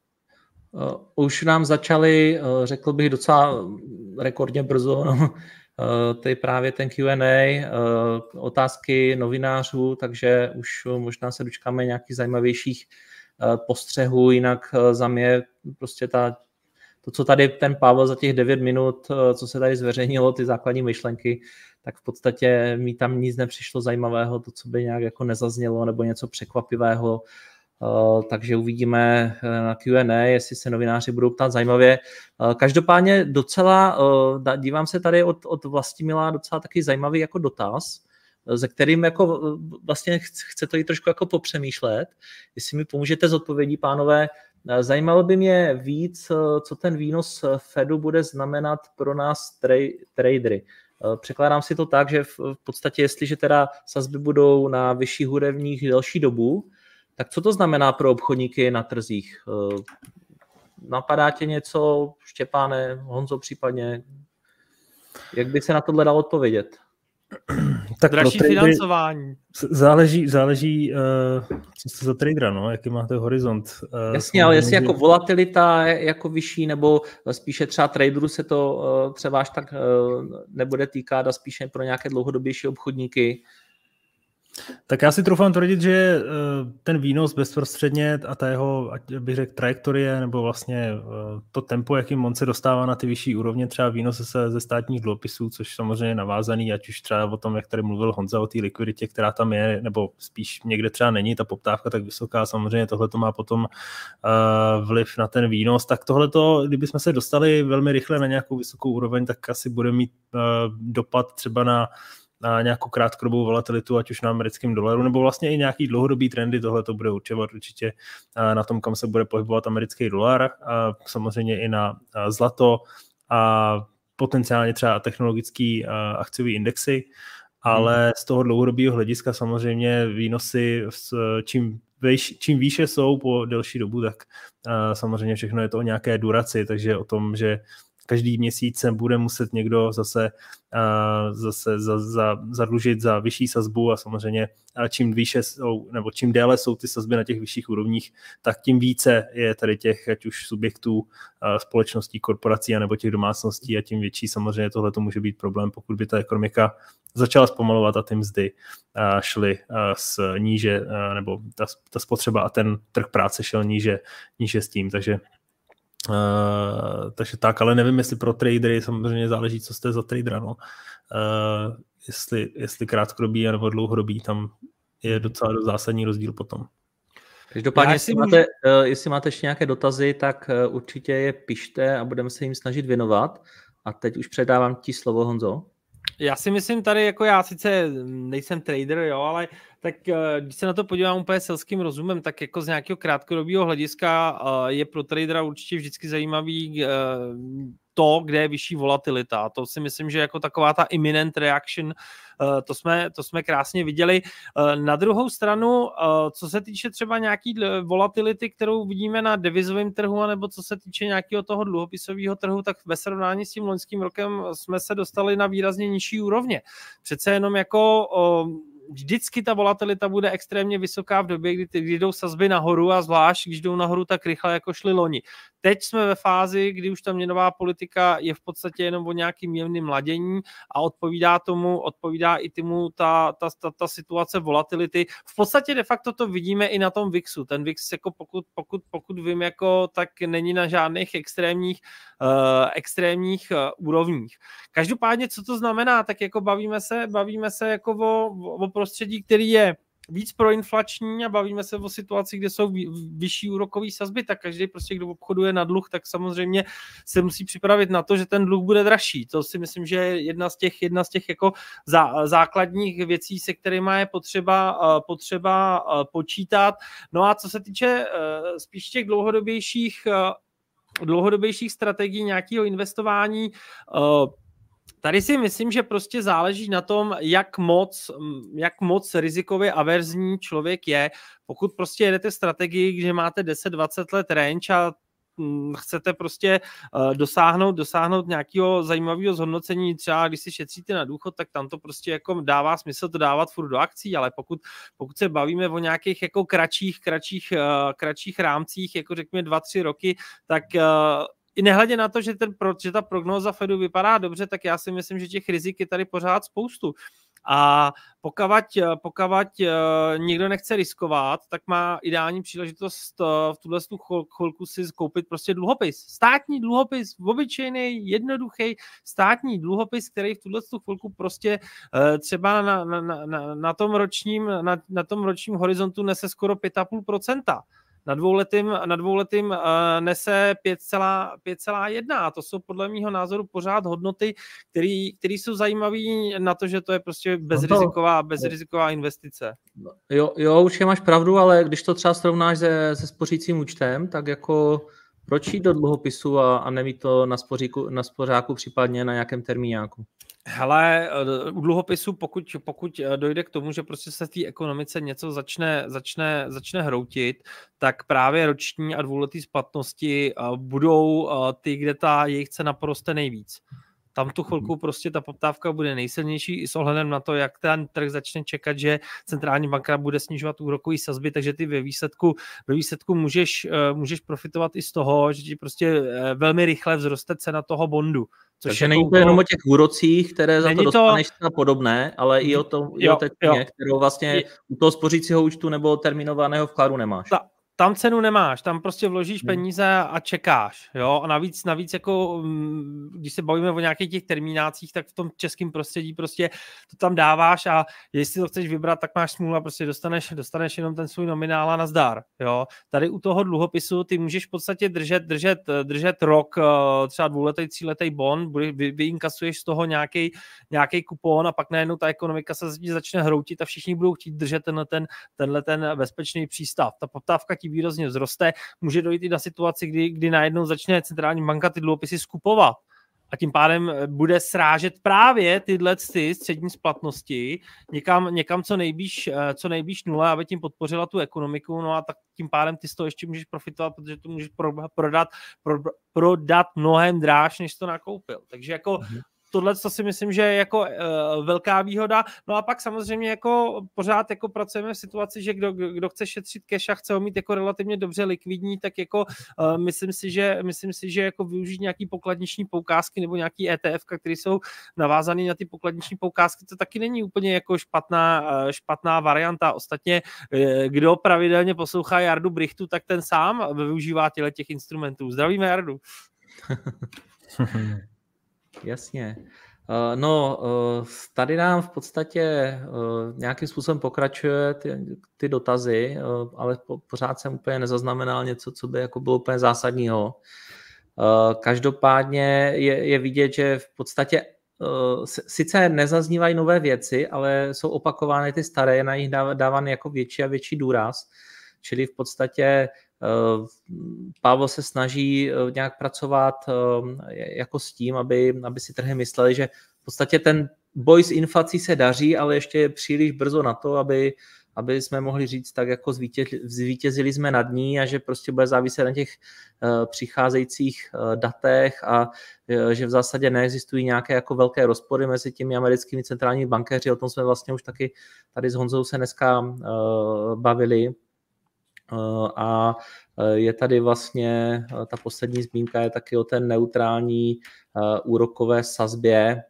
Už nám začaly, řekl bych, docela rekordně brzo Eh, to je právě ten Q&A, eh, otázky novinářů, takže už možná se dočkáme nějakých zajímavějších eh, postřehů, jinak za mě prostě ta, to, co tady ten Pavel za těch 9 minut, co se tady zveřejnilo, ty základní myšlenky, tak v podstatě mi tam nic nepřišlo zajímavého, to, co by nějak jako nezaznělo, nebo něco překvapivého, Eh, takže uvidíme eh, na Q&A, jestli se novináři budou ptát zajímavě. Eh, každopádně docela, dívám se tady od, od Vlastimila docela taky zajímavý jako dotaz, se kterým jako vlastně chce to i trošku jako popřemýšlet. Jestli mi pomůžete z odpovědí, pánové, zajímalo by mě víc, co ten výnos Fedu bude znamenat pro nás tradery. Překládám si to tak, že v podstatě, jestliže teda sazby budou na vyšších úrovních delší dobu, tak co to znamená pro obchodníky na trzích? Eh, napadá tě něco, Štěpáne, Honzo případně? Jak by se na tohle dalo odpovědět? Tak Dražší tradery, financování. Záleží, záleží uh, co jste za tradera, no, jaký máte horizont. Uh, Jasně, ale jestli jako volatilita je jako vyšší, nebo spíše třeba traderů se to uh, třeba až tak uh, nebude týkat a spíše pro nějaké dlouhodobější obchodníky, tak já si troufám tvrdit, že eh, ten výnos bezprostředně a ta jeho, ať bych řekl, trajektorie, nebo vlastně eh, to tempo, jakým on se dostává na ty vyšší úrovně, třeba výnos se, ze státních dluhopisů, což samozřejmě je navázaný, ať už třeba o tom, jak tady mluvil Honza, o té likviditě, která tam je, nebo spíš někde třeba není ta poptávka tak vysoká, samozřejmě tohle to má potom uh, vliv na ten výnos, tak tohle to, kdybychom se dostali velmi rychle na nějakou vysokou úroveň, tak asi bude mít dopad třeba na na nějakou krátkodobou volatilitu, ať už na americkém dolaru, nebo vlastně i nějaký dlouhodobý trendy, tohle to bude určovat určitě na tom, kam se bude pohybovat americký dolar, a samozřejmě i na zlato a potenciálně třeba technologický akciový indexy, ale hmm. z toho dlouhodobého hlediska samozřejmě výnosy, čím, vejš, čím výše jsou po delší dobu, tak samozřejmě všechno je to o nějaké duraci, takže o tom, že každý měsíc se bude muset někdo zase, zase za, za, zadlužit za vyšší sazbu a samozřejmě čím výše jsou, nebo čím déle jsou ty sazby na těch vyšších úrovních, tak tím více je tady těch, ať už subjektů, společností, korporací, nebo těch domácností a tím větší samozřejmě tohle to může být problém, pokud by ta ekonomika začala zpomalovat a ty mzdy šly s níže, nebo ta, ta spotřeba a ten trh práce šel níže, níže s tím, takže Uh, takže tak, ale nevím, jestli pro tradery samozřejmě záleží, co jste za tradera, no. Uh, jestli, jestli krátkodobý nebo dlouhodobý, tam je docela zásadní rozdíl potom. Každopádně, jestli, můžu... máte, uh, jestli máte ještě nějaké dotazy, tak uh, určitě je pište a budeme se jim snažit věnovat. A teď už předávám ti slovo, Honzo. Já si myslím tady, jako já sice nejsem trader, jo, ale tak eh, když se na to podívám úplně selským rozumem, tak jako z nějakého krátkodobého hlediska eh, je pro tradera určitě vždycky zajímavý eh, to, kde je vyšší volatilita. To si myslím, že jako taková ta imminent reaction, to jsme, to jsme krásně viděli. Na druhou stranu, co se týče třeba nějaký volatility, kterou vidíme na devizovém trhu, nebo co se týče nějakého toho dluhopisového trhu, tak ve srovnání s tím loňským rokem jsme se dostali na výrazně nižší úrovně. Přece jenom jako vždycky ta volatilita bude extrémně vysoká v době, kdy, kdy jdou sazby nahoru a zvlášť, když jdou nahoru tak rychle, jako šli loni. Teď jsme ve fázi, kdy už ta měnová politika je v podstatě jenom o nějakým jemným mladění a odpovídá tomu, odpovídá i tomu ta, ta, ta, ta situace volatility. V podstatě de facto to vidíme i na tom VIXu. Ten VIX, jako pokud, pokud, pokud vím, jako, tak není na žádných extrémních, uh, extrémních uh, úrovních. Každopádně, co to znamená, tak jako bavíme se, bavíme se jako o, o prostředí, který je víc proinflační a bavíme se o situaci, kde jsou vyšší úrokové sazby, tak každý prostě, kdo obchoduje na dluh, tak samozřejmě se musí připravit na to, že ten dluh bude dražší. To si myslím, že je jedna z těch, jedna z těch jako zá, základních věcí, se kterými je potřeba, eh, potřeba eh, počítat. No a co se týče eh, spíš těch dlouhodobějších dlouhodobějších strategií nějakého investování, Tady si myslím, že prostě záleží na tom, jak moc, jak moc rizikově averzní člověk je. Pokud prostě jedete strategii, že máte 10-20 let range a chcete prostě uh, dosáhnout, dosáhnout nějakého zajímavého zhodnocení, třeba když si šetříte na důchod, tak tam to prostě jako dává smysl to dávat furt do akcí, ale pokud, pokud se bavíme o nějakých jako kratších, kratších, uh, kratších rámcích, jako řekněme 2-3 roky, tak uh, i nehledě na to, že, ten, že ta prognóza Fedu vypadá dobře, tak já si myslím, že těch rizik je tady pořád spoustu. A pokud, pokud někdo nechce riskovat, tak má ideální příležitost eh, v tuhle chvilku si koupit prostě dluhopis. Státní dluhopis, obyčejný, jednoduchý státní dluhopis, který v tuhle chvilku prostě eh, třeba na, na, na, na, tom ročním, na, na tom ročním horizontu nese skoro 5,5% na dvouletým, na dvouletým uh, nese 5,1 a to jsou podle mého názoru pořád hodnoty, které jsou zajímavé na to, že to je prostě bezriziková, no bezriziková investice. Jo, jo, určitě máš pravdu, ale když to třeba srovnáš se, se spořícím účtem, tak jako proč jít do dluhopisu a, a nemít to na, spoříku, na spořáku, případně na nějakém termíňáku? Hele, eh, u dluhopisu, pokud, pokud eh, dojde k tomu, že prostě se v té ekonomice něco začne, začne, začne hroutit, tak právě roční a dvouletý splatnosti eh, budou ty, kde ta jejich cena poroste nejvíc. Tam tu chvilku mhm. prostě ta poptávka bude nejsilnější i s ohledem na to, jak ten trh začne čekat, že centrální banka bude snižovat úrokové sazby, takže ty ve výsledku, ve výsledku můžeš, můžeš profitovat i z toho, že ti prostě velmi rychle vzroste cena toho bondu. Což Takže není to jenom o těch úrocích, které za to dostaneš to... podobné, ale i o, tom, jo, i o té ceně, kterou vlastně u toho spořícího účtu nebo terminovaného vkladu nemáš. Ta, tam cenu nemáš, tam prostě vložíš hmm. peníze a čekáš, jo, a navíc, navíc jako, mm, když se bavíme o nějakých těch terminácích, tak v tom českém prostředí prostě to tam dáváš a jestli to chceš vybrat, tak máš smůlu a prostě dostaneš, dostaneš jenom ten svůj nominál a nazdar, jo. Tady u toho dluhopisu ty můžeš v podstatě držet, držet, držet rok, eh, třeba dvouletý, tříletý bon, vy, vyinkasuješ z toho nějaký, nějaký kupon a pak najednou ta ekonomika se začne hroutit a všichni budou chtít držet tenhle ten, tenhle ten bezpečný přístav. Ta poptávka výrazně vzroste, může dojít i na situaci, kdy, kdy najednou začne centrální banka ty dluhopisy skupovat. A tím pádem eh, bude srážet právě tyhle ty střední splatnosti někam, někam co, nejblíž, eh, co nejblíž nule, aby tím podpořila tu ekonomiku, no a tak tím pádem ty z toho ještě můžeš profitovat, protože to můžeš prodat, pro, prodat mnohem dráž, než to nakoupil. Takže jako mm-hmm tohle to si myslím, že je jako uh, velká výhoda. No a pak samozřejmě jako pořád jako pracujeme v situaci, že kdo, kdo chce šetřit cash a chce ho mít jako relativně dobře likvidní, tak jako uh, myslím si, že myslím si, že jako využít nějaký pokladniční poukázky nebo nějaký ETF, které jsou navázané na ty pokladniční poukázky, to taky není úplně jako špatná, uh, špatná varianta. Ostatně, uh, kdo pravidelně poslouchá Jardu Brichtu, tak ten sám využívá těle těch instrumentů. Zdravíme Jardu. Jasně. Eh, no, eh, tady nám v podstatě eh, nějakým způsobem pokračuje ty, ty dotazy, ale pořád jsem úplně nezaznamenal něco, co by jako bylo úplně zásadního. Každopádně je, je vidět, že v podstatě sice nezaznívají nové věci, ale jsou opakovány ty staré, na nich dáván jako větší a větší důraz. Čili v podstatě Pavel se snaží eh, nějak pracovat eh, jako s tím, aby, aby si trhy mysleli, že v podstatě ten boj s inflací se daří, ale ještě je příliš brzo na to, aby, aby jsme mohli říct tak, jako zvítězili jsme nad ní a že prostě bude záviset na těch přicházejících datech a že v zásadě neexistují nějaké jako velké rozpory mezi těmi americkými centrálními bankéři, o tom jsme vlastně už taky tady s Honzou se dneska bavili, a je tady vlastně, ta poslední zmínka je taky o té neutrální úrokové sazbě,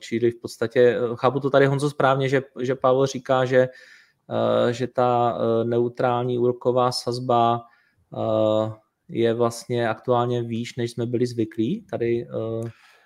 čili v podstatě, chápu to tady Honzo správně, že, že Pavel říká, že, že ta neutrální úroková sazba je vlastně aktuálně výš, než jsme byli zvyklí. Tady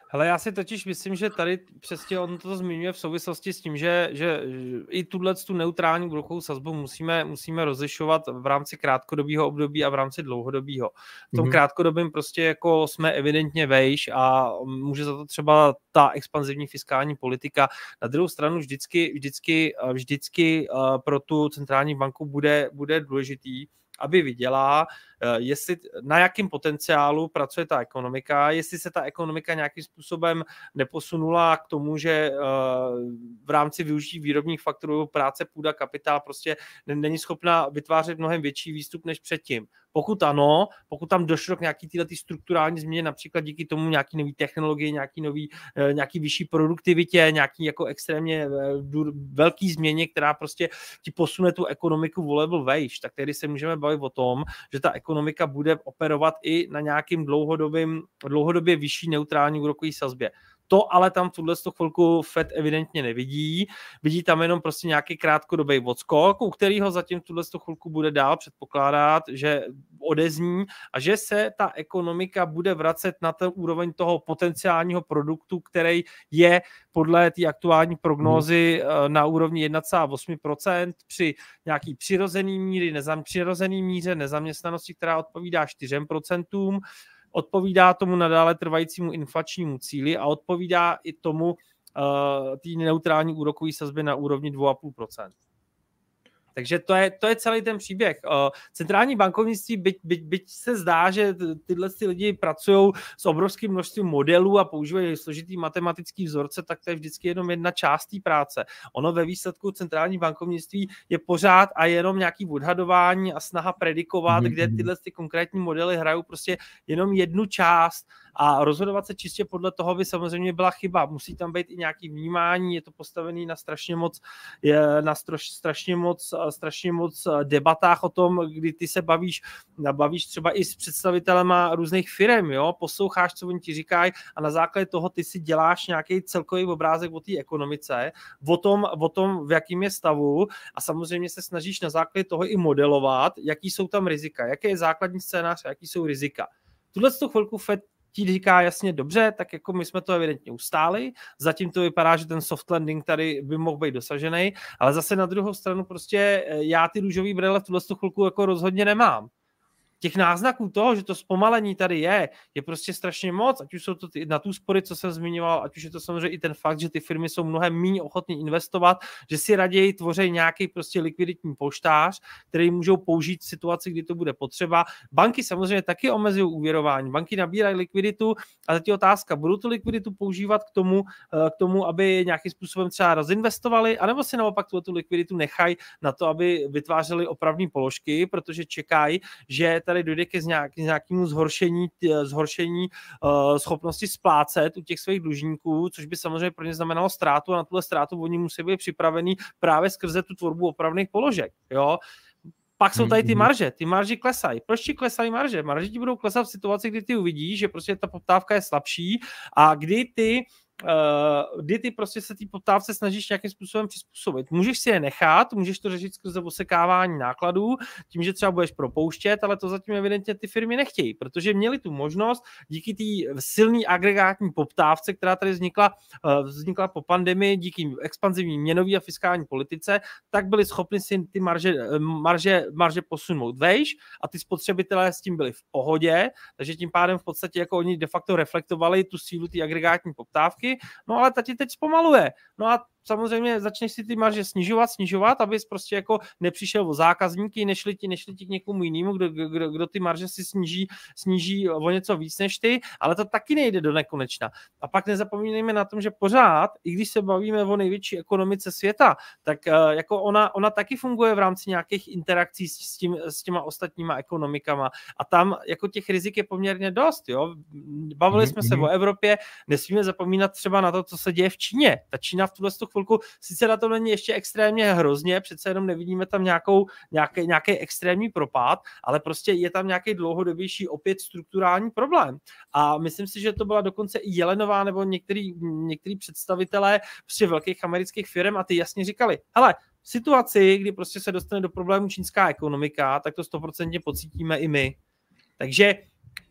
Hele, já si totiž myslím, že tady přesně on to zmiňuje v souvislosti s tím, že, že i tuhle tu neutrální úrokovou sazbu musíme, musíme rozlišovat v rámci krátkodobého období a v rámci dlouhodobého. V tom mm-hmm. krátkodobém prostě jako jsme evidentně vejš a může za to třeba ta expanzivní fiskální politika. Na druhou stranu vždycky, vždycky, vždycky eh, pro tu centrální banku bude, bude důležitý, aby viděla, jestli na jakém potenciálu pracuje ta ekonomika, jestli se ta ekonomika nějakým způsobem neposunula k tomu, že eh, v rámci využití výrobních faktorů práce, půda, kapitál prostě není schopna vytvářet mnohem větší výstup než předtím. Pokud ano, pokud tam došlo k nějaký tyhle strukturální změně, například díky tomu nějaký nový technologie, nějaký nový, eh, nějaký vyšší produktivitě, nějaký jako extrémně velký změně, která prostě ti posune tu ekonomiku o level vejš, tak tedy se můžeme bavit o tom, že ta ekonomika bude operovat i na nějakým dlouhodobě vyšší neutrální úrokový sazbě. To ale tam v tuhle chvilku Fed evidentně nevidí. Vidí tam jenom prostě nějaký krátkodobý odskok, u kterého zatím v tuhle chvilku bude dál předpokládat, že odezní a že se ta ekonomika bude vracet na ten úroveň toho potenciálního produktu, který je podle té aktuální prognózy hmm. na úrovni 1,8% při nějaký přirozený míry, nezam, přirozený míře nezaměstnanosti, která odpovídá 4%, odpovídá tomu nadále trvajícímu inflačnímu cíli a odpovídá i tomu uh, té neutrální úrokové sazby na úrovni 2,5%. Takže to je, to je celý ten příběh. Centrální bankovnictví, byť, byť, byť se zdá, že tyhle ty lidi pracují s obrovským množstvím modelů a používají složitý matematický vzorce, tak to je vždycky jenom jedna část té práce. Ono ve výsledku centrální bankovnictví je pořád a jenom nějaký odhadování a snaha predikovat, mm-hmm. kde tyhle ty konkrétní modely hrajou prostě jenom jednu část a rozhodovat se čistě podle toho by samozřejmě byla chyba. Musí tam být i nějaký vnímání, je to postavený na strašně moc, na strašně moc, strašně moc debatách o tom, kdy ty se bavíš, bavíš třeba i s představitelema různých firm, jo, posloucháš, co oni ti říkají a na základě toho ty si děláš nějaký celkový obrázek o té ekonomice, o tom, o tom, v jakým je stavu a samozřejmě se snažíš na základě toho i modelovat, jaký jsou tam rizika, jaký je základní scénář a jaký jsou rizika. Tuhle chvilku Fed ti říká jasně dobře, tak jako my jsme to evidentně ustáli, zatím to vypadá, že ten soft landing tady by mohl být dosažený, ale zase na druhou stranu prostě eh, já ty růžový brýle v tuhle chvilku jako rozhodně nemám těch náznaků toho, že to zpomalení tady je, je prostě strašně moc, ať už jsou to ty, na tu spory, co jsem zmiňoval, ať už je to samozřejmě i ten fakt, že ty firmy jsou mnohem méně ochotné investovat, že si raději tvoří nějaký prostě likviditní poštář, který můžou použít v situaci, kdy to bude potřeba. Banky samozřejmě taky omezují úvěrování, banky nabírají likviditu a teď je otázka, budou tu likviditu používat k tomu, eh, k tomu, aby nějakým způsobem třeba rozinvestovali, anebo si naopak tu likviditu nechají na to, aby vytvářeli opravní položky, protože čekají, že tady dojde ke nějakému zhoršení, zhoršení uh, schopnosti splácet u těch svých dlužníků, což by samozřejmě pro ně znamenalo ztrátu a na tuhle ztrátu oni musí být připravený právě skrze tu tvorbu opravných položek. Jo? Pak jsou tady ty mhm. marže, ty marže klesají. Proč ti klesají marže? Marže ti budou klesat v situaci, kdy ty uvidíš, že prostě ta poptávka je slabší a kdy ty uh, kdy ty prostě se té poptávce snažíš nějakým způsobem přizpůsobit. Můžeš si je nechat, můžeš to řešit skrze osekávání nákladů, tím, že třeba budeš propouštět, ale to zatím evidentně ty firmy nechtějí, protože měli tu možnost díky té silné agregátní poptávce, která tady vznikla, uh, vznikla po pandemii, díky expanzivní měnové a fiskální politice, tak byli schopni si ty marže, eh, marže, marže posunout vejš a ty spotřebitelé s tím byli v pohodě, takže tím pádem v podstatě jako oni de facto reflektovali tu sílu té agregátní poptávky, no ale tati teď zpomaluje. No a samozřejmě začneš si ty marže snižovat, snižovat, abys prostě jako nepřišel o zákazníky, nešli ti, nešli ti k někomu jinému, kdo, kdo, kdo, ty marže si sníží, sníží o něco víc než ty, ale to taky nejde do nekonečna. A pak nezapomínejme na tom, že pořád, i když se bavíme o největší ekonomice světa, tak uh, jako ona, ona taky funguje v rámci nějakých interakcí s, s, tím, s těma ostatníma ekonomikama a tam jako těch rizik je poměrně dost. Jo? Bavili mm-hmm. jsme se mhm. o Evropě, nesmíme zapomínat třeba na to, co se děje v Číně. Ta Čína v tuhle chvilku sice na to není ještě extrémně hrozně, přece jenom nevidíme tam nějakou, nějaký, nějaký extrémní propad, ale prostě je tam nějaký dlouhodobější opět strukturální problém. A myslím si, že to byla dokonce i Jelenová nebo některý, některý představitelé prostě velkých amerických firm a ty jasně říkali, hele, v situaci, kdy prostě se dostane do problému čínská ekonomika, tak to stoprocentně pocítíme i my. Takže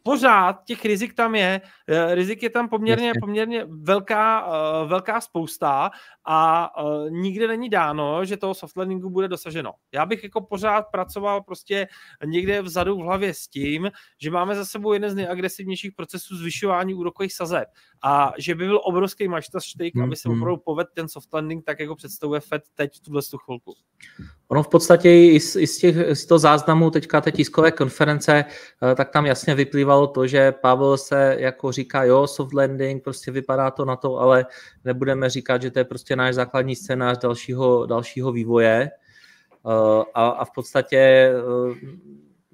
pořád těch rizik tam je, eh, rizik je tam poměrně, poměrně velká, eh, velká spousta a uh, nikde není dáno, že toho soft landingu bude dosaženo. Já bych jako pořád pracoval prostě někde vzadu v hlavě s tím, že máme za sebou jeden z nejagresivnějších procesů zvyšování úrokových sazeb a že by byl obrovský maštaštejk, aby se mm. opravdu povedl ten soft landing tak, jako představuje Fed teď v tuhle chvilku. Ono v podstatě i z, i z, těch, z toho záznamu teďka té tiskové konference, eh, tak tam jasně vyplývalo to, že Pavel se jako říká, jo, soft landing, prostě vypadá to na to, ale nebudeme říkat, že to je prostě náš základní scénář dalšího, dalšího vývoje eh, a, a v podstatě eh,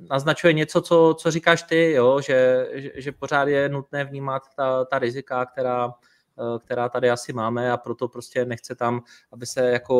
naznačuje něco, co, co říkáš ty, jo? Že, že, že pořád je nutné vnímat ta, ta rizika, která, eh, která tady asi máme a proto prostě nechce tam, aby se jako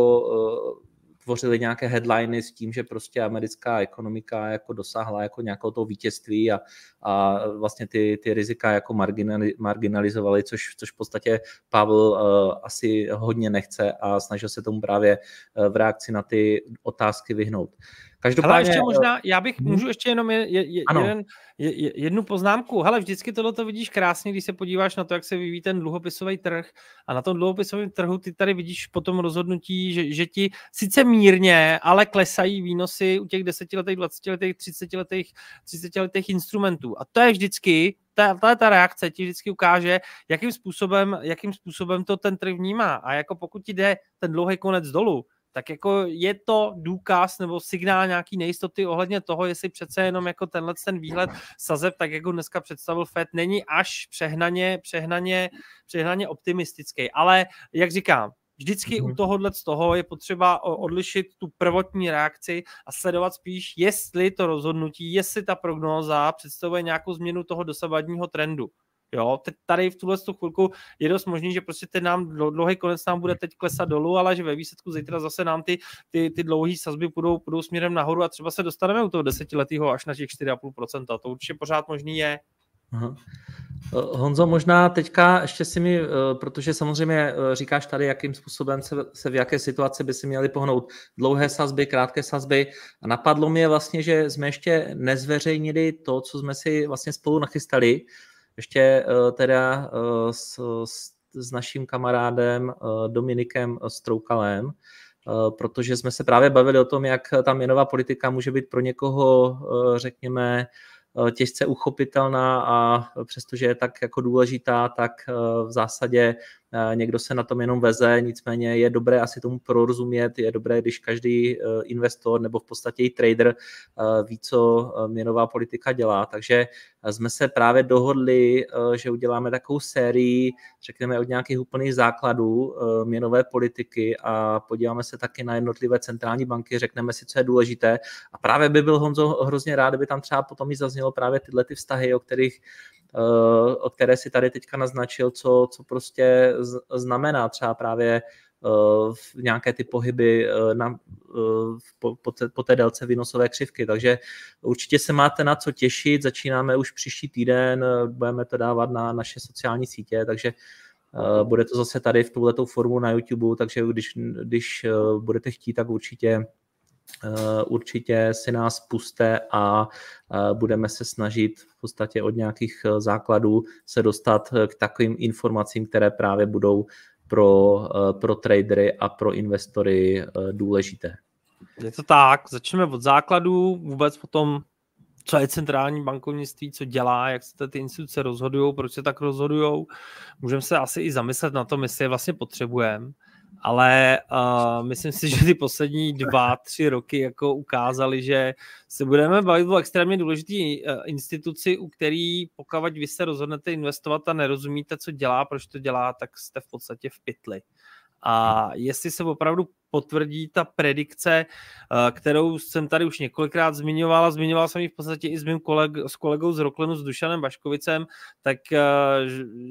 tvořili nějaké headliny s tím, že prostě americká ekonomika jako dosáhla jako nějakého toho vítězství a, a vlastně ty, ty rizika jako marginali, marginalizovali, což, což v podstatě Pavel uh, asi hodně nechce a snažil se tomu právě uh, v reakci na ty otázky vyhnout. Každopádně... Hele, ještě možná, já bych, hmm. můžu ještě jenom je, je, je, jeden, je, jednu poznámku. Hele, vždycky tohle to vidíš krásně, když se podíváš na to, jak se vyvíjí ten dluhopisový trh a na tom dluhopisovém trhu ty tady vidíš po tom rozhodnutí, že, že ti sice mírně, ale klesají výnosy u těch desetiletých, dvacetiletých, třicetiletých, třicetiletých instrumentů. A to je vždycky ta, ta, ta reakce ti vždycky ukáže, jakým způsobem, jakým způsobem to ten trh vnímá. A jako pokud ti jde ten dlouhý konec dolů, tak jako je to důkaz nebo signál nějaký nejistoty ohledně toho, jestli přece jenom jako tenhle ten výhled sazeb, tak jako dneska představil FED, není až přehnaně, přehnaně, přehnaně optimistický. Ale jak říkám, Vždycky u mhm. tohohle z toho je potřeba odlišit tu prvotní reakci a sledovat spíš, jestli to rozhodnutí, jestli ta prognóza představuje nějakou změnu toho dosavadního trendu. Jo, teď tady v tuhle chvilku je dost možný, že prostě ten nám dlouhý konec nám bude teď klesat dolů, ale že ve výsledku zítra zase nám ty, ty, ty dlouhé sazby půjdou, půjdou směrem nahoru a třeba se dostaneme u toho desetiletého až na těch 4,5%. To určitě pořád možný je. Aha. Honzo, možná teďka ještě si mi, eh, protože samozřejmě eh, říkáš tady, jakým způsobem se, se v jaké situaci by si měli pohnout dlouhé sazby, krátké sazby. A napadlo mě vlastně, že jsme ještě nezveřejnili to, co jsme si vlastně spolu nachystali, ještě eh, teda eh, s, s, s naším kamarádem eh, Dominikem Stroukalem, protože jsme se právě bavili o tom, jak ta měnová politika může být pro někoho, řekněme, těžce uchopitelná a přestože je tak jako důležitá, tak v zásadě někdo se na tom jenom veze, nicméně je dobré asi tomu porozumět, je dobré, když každý eh, investor nebo v podstatě i trader eh, ví, co měnová politika dělá. Takže jsme se právě dohodli, že uděláme takovou sérii, řekněme, od nějakých úplných základů měnové politiky a podíváme se taky na jednotlivé centrální banky, řekneme si, co je důležité. A právě by byl Honzo hrozně rád, kdyby tam třeba potom i zaznělo právě tyhle ty vztahy, o kterých Eh, o které si tady teďka naznačil, co, co prostě znamená třeba právě v eh, nějaké ty pohyby eh, na, po, po, té, po té délce výnosové křivky. Takže určitě se máte na co těšit, začínáme už příští týden, budeme to dávat na naše sociální sítě, takže bude to zase tady v tuhletou formu na YouTube, takže když, když budete chtít, tak určitě Eh, určitě si nás puste a eh, budeme se snažit v podstatě od nějakých eh, základů se dostat k takovým informacím, které právě budou pro, pro tradery a pro investory důležité. Je to tak, začneme od základů, vůbec potom, co je centrální bankovnictví, co dělá, jak se ty instituce rozhodují, proč se tak rozhodují. Můžeme se asi i zamyslet na tom, jestli je vlastně potřebujeme ale uh, myslím si, že ty poslední dva, tři roky jako ukázali, že se budeme bavit o extrémně důležité uh, instituci, u který pokud vy se rozhodnete investovat a nerozumíte, co dělá, proč to dělá, tak jste v podstatě v pytli. A jestli se opravdu potvrdí ta predikce, uh, kterou jsem tady už několikrát zmiňoval, a zmiňoval jsem ji v podstatě i s mým koleg, s kolegou z Roklenu, s Dušanem Baškovicem, tak uh,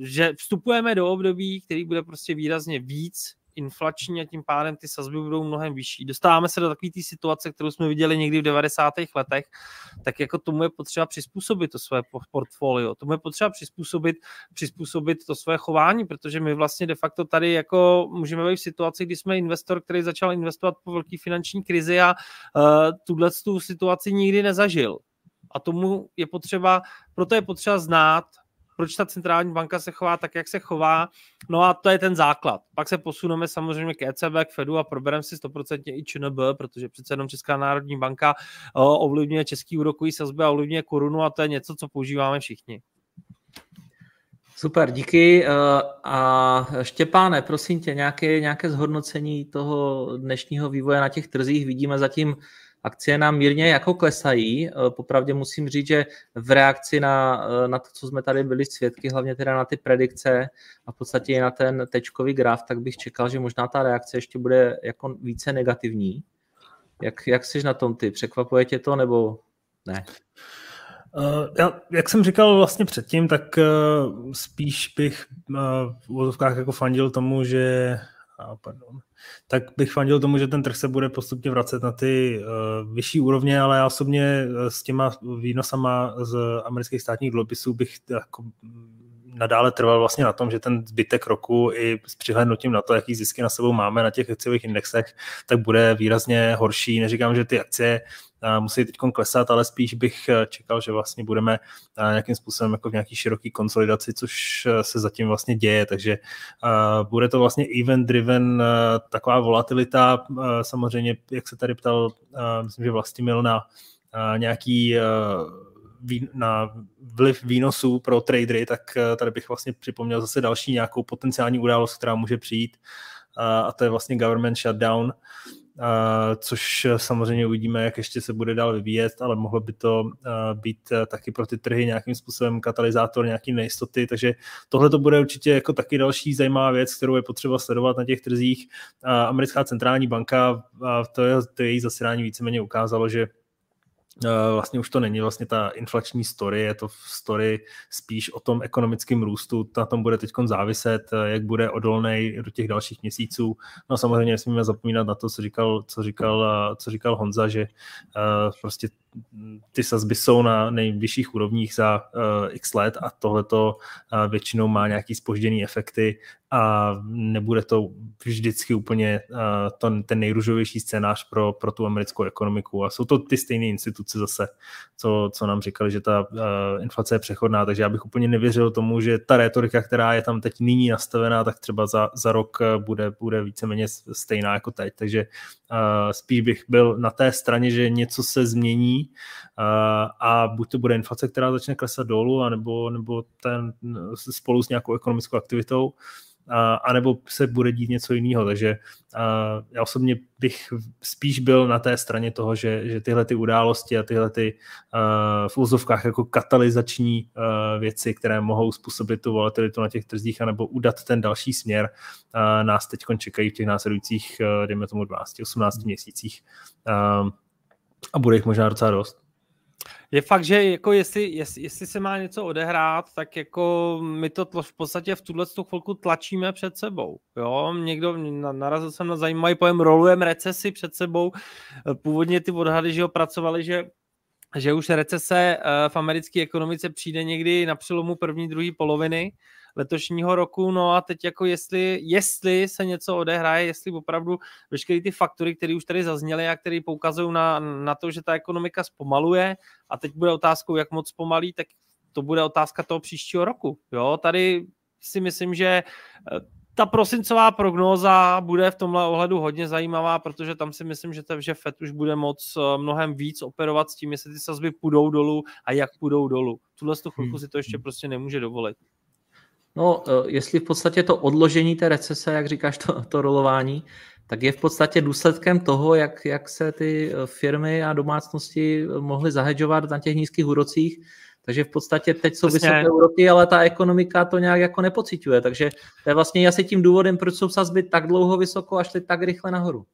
že vstupujeme do období, který bude prostě výrazně víc inflační a tím pádem ty sazby budou mnohem vyšší. Dostáváme se do takové té situace, kterou jsme viděli někdy v 90. letech, tak jako tomu je potřeba přizpůsobit to své portfolio, tomu je potřeba přizpůsobit, přizpůsobit to své chování, protože my vlastně de facto tady jako můžeme být v situaci, kdy jsme investor, který začal investovat po velké finanční krizi a uh, tuhle tu situaci nikdy nezažil. A tomu je potřeba, proto je potřeba znát proč ta centrální banka se chová tak, jak se chová. No a to je ten základ. Pak se posuneme samozřejmě k ECB, k Fedu a probereme si 100% i ČNB, protože přece jenom Česká národní banka ovlivňuje český úrokový sazby a ovlivňuje korunu a to je něco, co používáme všichni. Super, díky. E, a Štěpáne, prosím tě, nějaké, nějaké zhodnocení toho dnešního vývoje na těch trzích. Vidíme zatím akcie nám mírně jako klesají. Eh, popravdě musím říct, že v reakci na, eh, na to, co jsme tady byli svědky, hlavně teda na ty predikce a v podstatě i na ten tečkový graf, tak bych čekal, že možná ta reakce ještě bude jako více negativní. Jak, jak jsi na tom ty? Překvapuje tě to nebo ne? Uh, já, jak jsem říkal vlastně předtím, tak spíš bych v úvodovkách jako fandil tomu, že pardon, tak bych fandil tomu, že ten trh se bude postupně vracet na ty uh, vyšší úrovně, ale já osobně eh, s těma výnosama z amerických státních dluhopisů bych jako nadále trval vlastně na tom, že ten zbytek roku i s přihlednutím na to, jaký zisky na sebou máme na těch akciových indexech, tak bude výrazně horší. Neříkám, že ty akcie musí teď klesat, ale spíš bych eh, čekal, že vlastně budeme eh, nějakým způsobem jako v nějaký široký konsolidaci, což eh, se zatím vlastně děje, takže bude to vlastně event driven taková volatilita, samozřejmě, jak se tady ptal, myslím, že Vlastimil na nějaký na vliv výnosů pro tradery, tak tady bych vlastně připomněl zase další nějakou potenciální událost, která může přijít a to je vlastně government shutdown, což samozřejmě uvidíme, jak ještě se bude dál vyvíjet, ale mohlo by to být taky pro ty trhy nějakým způsobem katalyzátor nějaký nejistoty, takže tohle to bude určitě jako taky další zajímavá věc, kterou je potřeba sledovat na těch trzích. Americká centrální banka, to, je, to její zasedání víceméně ukázalo, že Eh, vlastně už to není vlastně ta inflační story, je to story spíš o tom ekonomickém růstu, na tom bude teď záviset, eh, jak bude odolný do těch dalších měsíců. No samozřejmě nesmíme zapomínat na to, co říkal, co říkal, eh, co říkal Honza, že prostě ty sazby jsou na nejvyšších úrovních za uh, x let a tohleto uh, většinou má nějaký spožděný efekty a nebude to vždycky úplně uh, to, ten nejružovější scénář pro, pro tu americkou ekonomiku. A jsou to ty stejné instituce zase, co, co nám říkali, že ta uh, inflace je přechodná, takže já bych úplně nevěřil tomu, že ta retorika, která je tam teď nyní nastavená, tak třeba za, za rok bude, bude víceméně stejná jako teď. Takže uh, spíš bych byl na té straně, že něco se změní a buď to bude inflace, která začne klesat dolů, anebo, nebo ten spolu s nějakou ekonomickou aktivitou, a, anebo se bude dít něco jiného. Takže a, já osobně bych spíš byl na té straně toho, že, že tyhle ty události a tyhle ty v úzovkách jako katalyzační věci, které mohou způsobit tu volatilitu na těch trzích anebo udat ten další směr, nás teď čekají v těch následujících, dejme tomu 12-18 měsících. A bude jich možná docela dost. Je fakt, že jako jestli, jestli, jestli se má něco odehrát, tak jako my to v podstatě v tuhle chvilku tlačíme před sebou. Jo? Někdo, narazil jsem na zajímavý pojem, rolujeme recesi před sebou. Původně ty odhady, že ho pracovali, že že už recese eh, v americké ekonomice přijde někdy na přelomu první, druhé poloviny letošního roku, no a teď jako jestli, jestli se něco odehraje, jestli opravdu veškeré ty faktory, které už tady zazněly a které poukazují na, na to, že ta ekonomika zpomaluje a teď bude otázkou, jak moc zpomalí, tak to bude otázka toho příštího roku. Jo, tady si myslím, že eh, ta prosincová prognóza bude v tomhle ohledu hodně zajímavá, protože tam si myslím, že, to, že FED už bude moc eh, mnohem víc operovat s tím, jestli ty sazby půjdou dolů a jak půjdou dolů. Tuhle chvilku hmm. si to ještě prostě nemůže dovolit. No, jestli v podstatě to odložení té recese, jak říkáš, to, to rolování, tak je v podstatě důsledkem toho, jak, jak se ty firmy a domácnosti mohly zahedžovat na těch nízkých úrocích, takže v podstatě teď jsou Přesně. vysoké úroky, ale ta ekonomika to nějak jako nepociťuje. Takže to je vlastně asi tím důvodem, proč jsou sazby tak dlouho vysoko a šly tak rychle nahoru.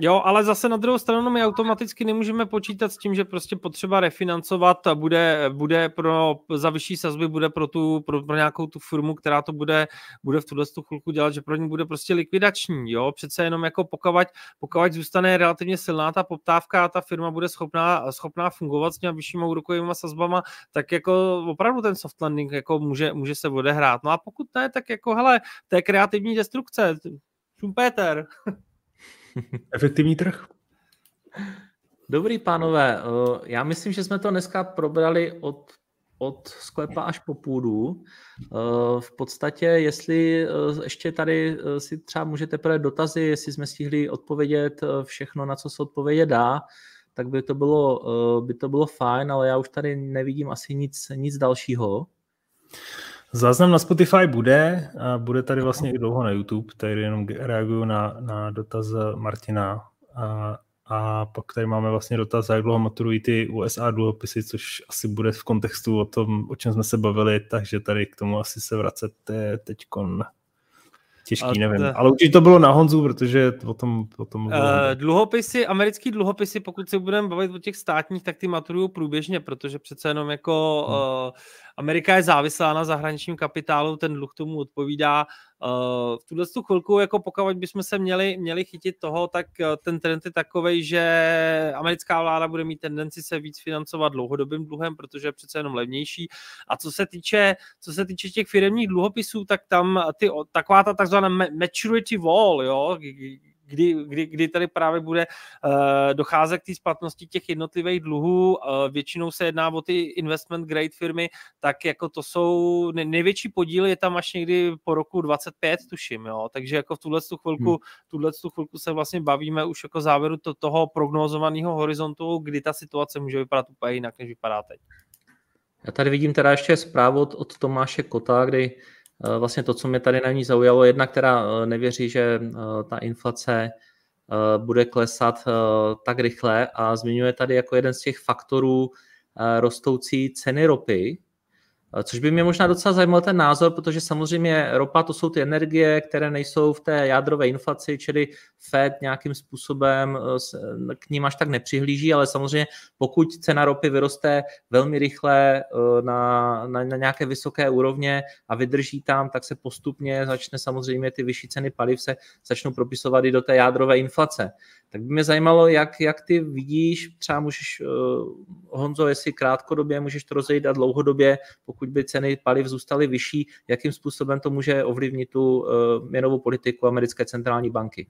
Jo, ale zase na druhou stranu my automaticky nemůžeme počítat s tím, že prostě potřeba refinancovat bude, bude pro, za vyšší sazby bude pro, tu, pro, pro nějakou tu firmu, která to bude, bude v tuhle chvilku dělat, že pro ní bude prostě likvidační, jo, přece jenom jako pokud, pokud zůstane relativně silná ta poptávka a ta firma bude schopná, schopná fungovat s těmi vyššími úrokovými sazbama, tak jako opravdu ten soft landing jako může, může se odehrát. No a pokud ne, tak jako hele, to je kreativní destrukce, Schumpeter. Efektivní trh. Dobrý, pánové. Eh, já myslím, že jsme to dneska probrali od, od sklepa až po půdu. Eh, v podstatě, jestli eh, ještě tady si třeba můžete podat dotazy, jestli jsme stihli odpovědět všechno, na co se odpovědět dá, tak by to bylo, by to bylo fajn, ale já už tady nevidím asi nic, nic dalšího. Záznam na Spotify bude a bude tady vlastně i dlouho na YouTube, tady jenom reaguju na, na dotaz Martina a, a pak tady máme vlastně dotaz, jak dlouho maturují ty USA dluhopisy, což asi bude v kontextu o tom, o čem jsme se bavili, takže tady k tomu asi se vracet teďkon Těžký, nevím. To... Ale určitě to bylo na Honzu, protože o tom, o tom uh, Dluhopisy, americký dluhopisy, pokud se budeme bavit o těch státních, tak ty maturují průběžně, protože přece jenom jako hmm. uh, Amerika je závislá na zahraničním kapitálu, ten dluh tomu odpovídá. Uh, v tuhle chvilku, jako pokud bychom se měli, měli chytit toho, tak uh, ten trend je takový, že americká vláda bude mít tendenci se víc financovat dlouhodobým dluhem, protože je přece jenom levnější. A co se týče, co se týče těch firmních dluhopisů, tak tam ty, taková ta takzvaná maturity wall, jo, kdy, kdy, kdy tady právě bude uh, docházet k té splatnosti těch jednotlivých dluhů. Uh, většinou se jedná o ty investment grade firmy, tak jako to jsou největší podíl je tam až někdy po roku 25, tuším, jo. Takže jako v tuhle chvilku, hmm. tuhle chvilku se vlastně bavíme už jako závěru to, toho prognozovaného horizontu, kdy ta situace může vypadat úplně jinak, než vypadá teď. Já tady vidím teda ještě zprávu od, od Tomáše Kota, kdy Eh, vlastně to, co mě tady na ní zaujalo, jedna, která eh, nevěří, že eh, ta inflace bude klesat tak rychle a zmiňuje tady jako jeden z těch faktorů rostoucí ceny ropy, Což by mě možná docela zajímal ten názor, protože samozřejmě ropa to jsou ty energie, které nejsou v té jádrové inflaci, čili Fed nějakým způsobem eh, k ním až tak nepřihlíží, ale samozřejmě pokud cena ropy vyroste velmi rychle eh, na, na, na nějaké vysoké úrovně a vydrží tam, tak se postupně začne samozřejmě ty vyšší ceny paliv se začnou propisovat i do té jádrové inflace. Tak by mě zajímalo, jak, jak ty vidíš, třeba můžeš, Honzo, jestli krátkodobě můžeš to rozejít a dlouhodobě, pokud by ceny paliv zůstaly vyšší, jakým způsobem to může ovlivnit tu uh, měnovou politiku americké centrální banky?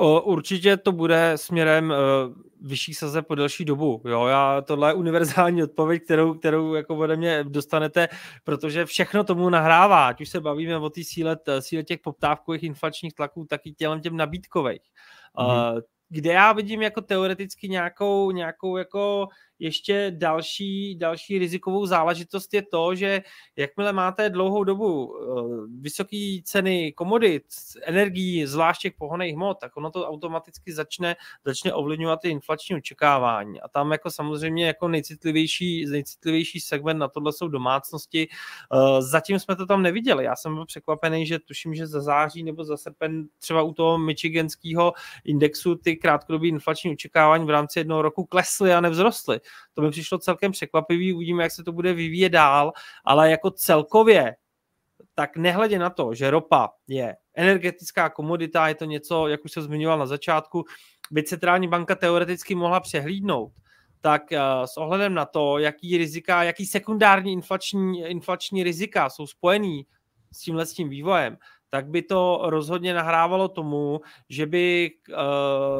O, určitě to bude směrem uh, vyšší saze po delší dobu. Jo, já, tohle je univerzální odpověď, kterou, kterou jako ode mě dostanete, protože všechno tomu nahrává, ať už se bavíme o té síle, síle těch poptávkových inflačních tlaků, tak i tělem těm nabídkových. Mm-hmm. Uh, kde já vidím jako teoreticky nějakou, nějakou jako ještě další, další rizikovou záležitost je to, že jakmile máte dlouhou dobu eh, vysoké ceny komodit, energií, zvlášť těch pohoných hmot, tak ono to automaticky začne, začne ovlivňovat ty inflační očekávání. A tam jako samozřejmě jako nejcitlivější, nejcitlivější segment na tohle jsou domácnosti. Eh, zatím jsme to tam neviděli. Já jsem byl překvapený, že tuším, že za září nebo za srpen třeba u toho michiganského indexu ty krátkodobé inflační očekávání v rámci jednoho roku klesly a nevzrostly. To mi přišlo celkem překvapivý, uvidíme, jak se to bude vyvíjet dál, ale jako celkově, tak nehledě na to, že ropa je energetická komodita, je to něco, jak už jsem zmiňoval na začátku, by centrální banka teoreticky mohla přehlídnout, tak eh, s ohledem na to, jaký rizika, jaký sekundární inflační, inflační rizika jsou spojený s tímhle s tím vývojem, tak by to rozhodně nahrávalo tomu, že by uh,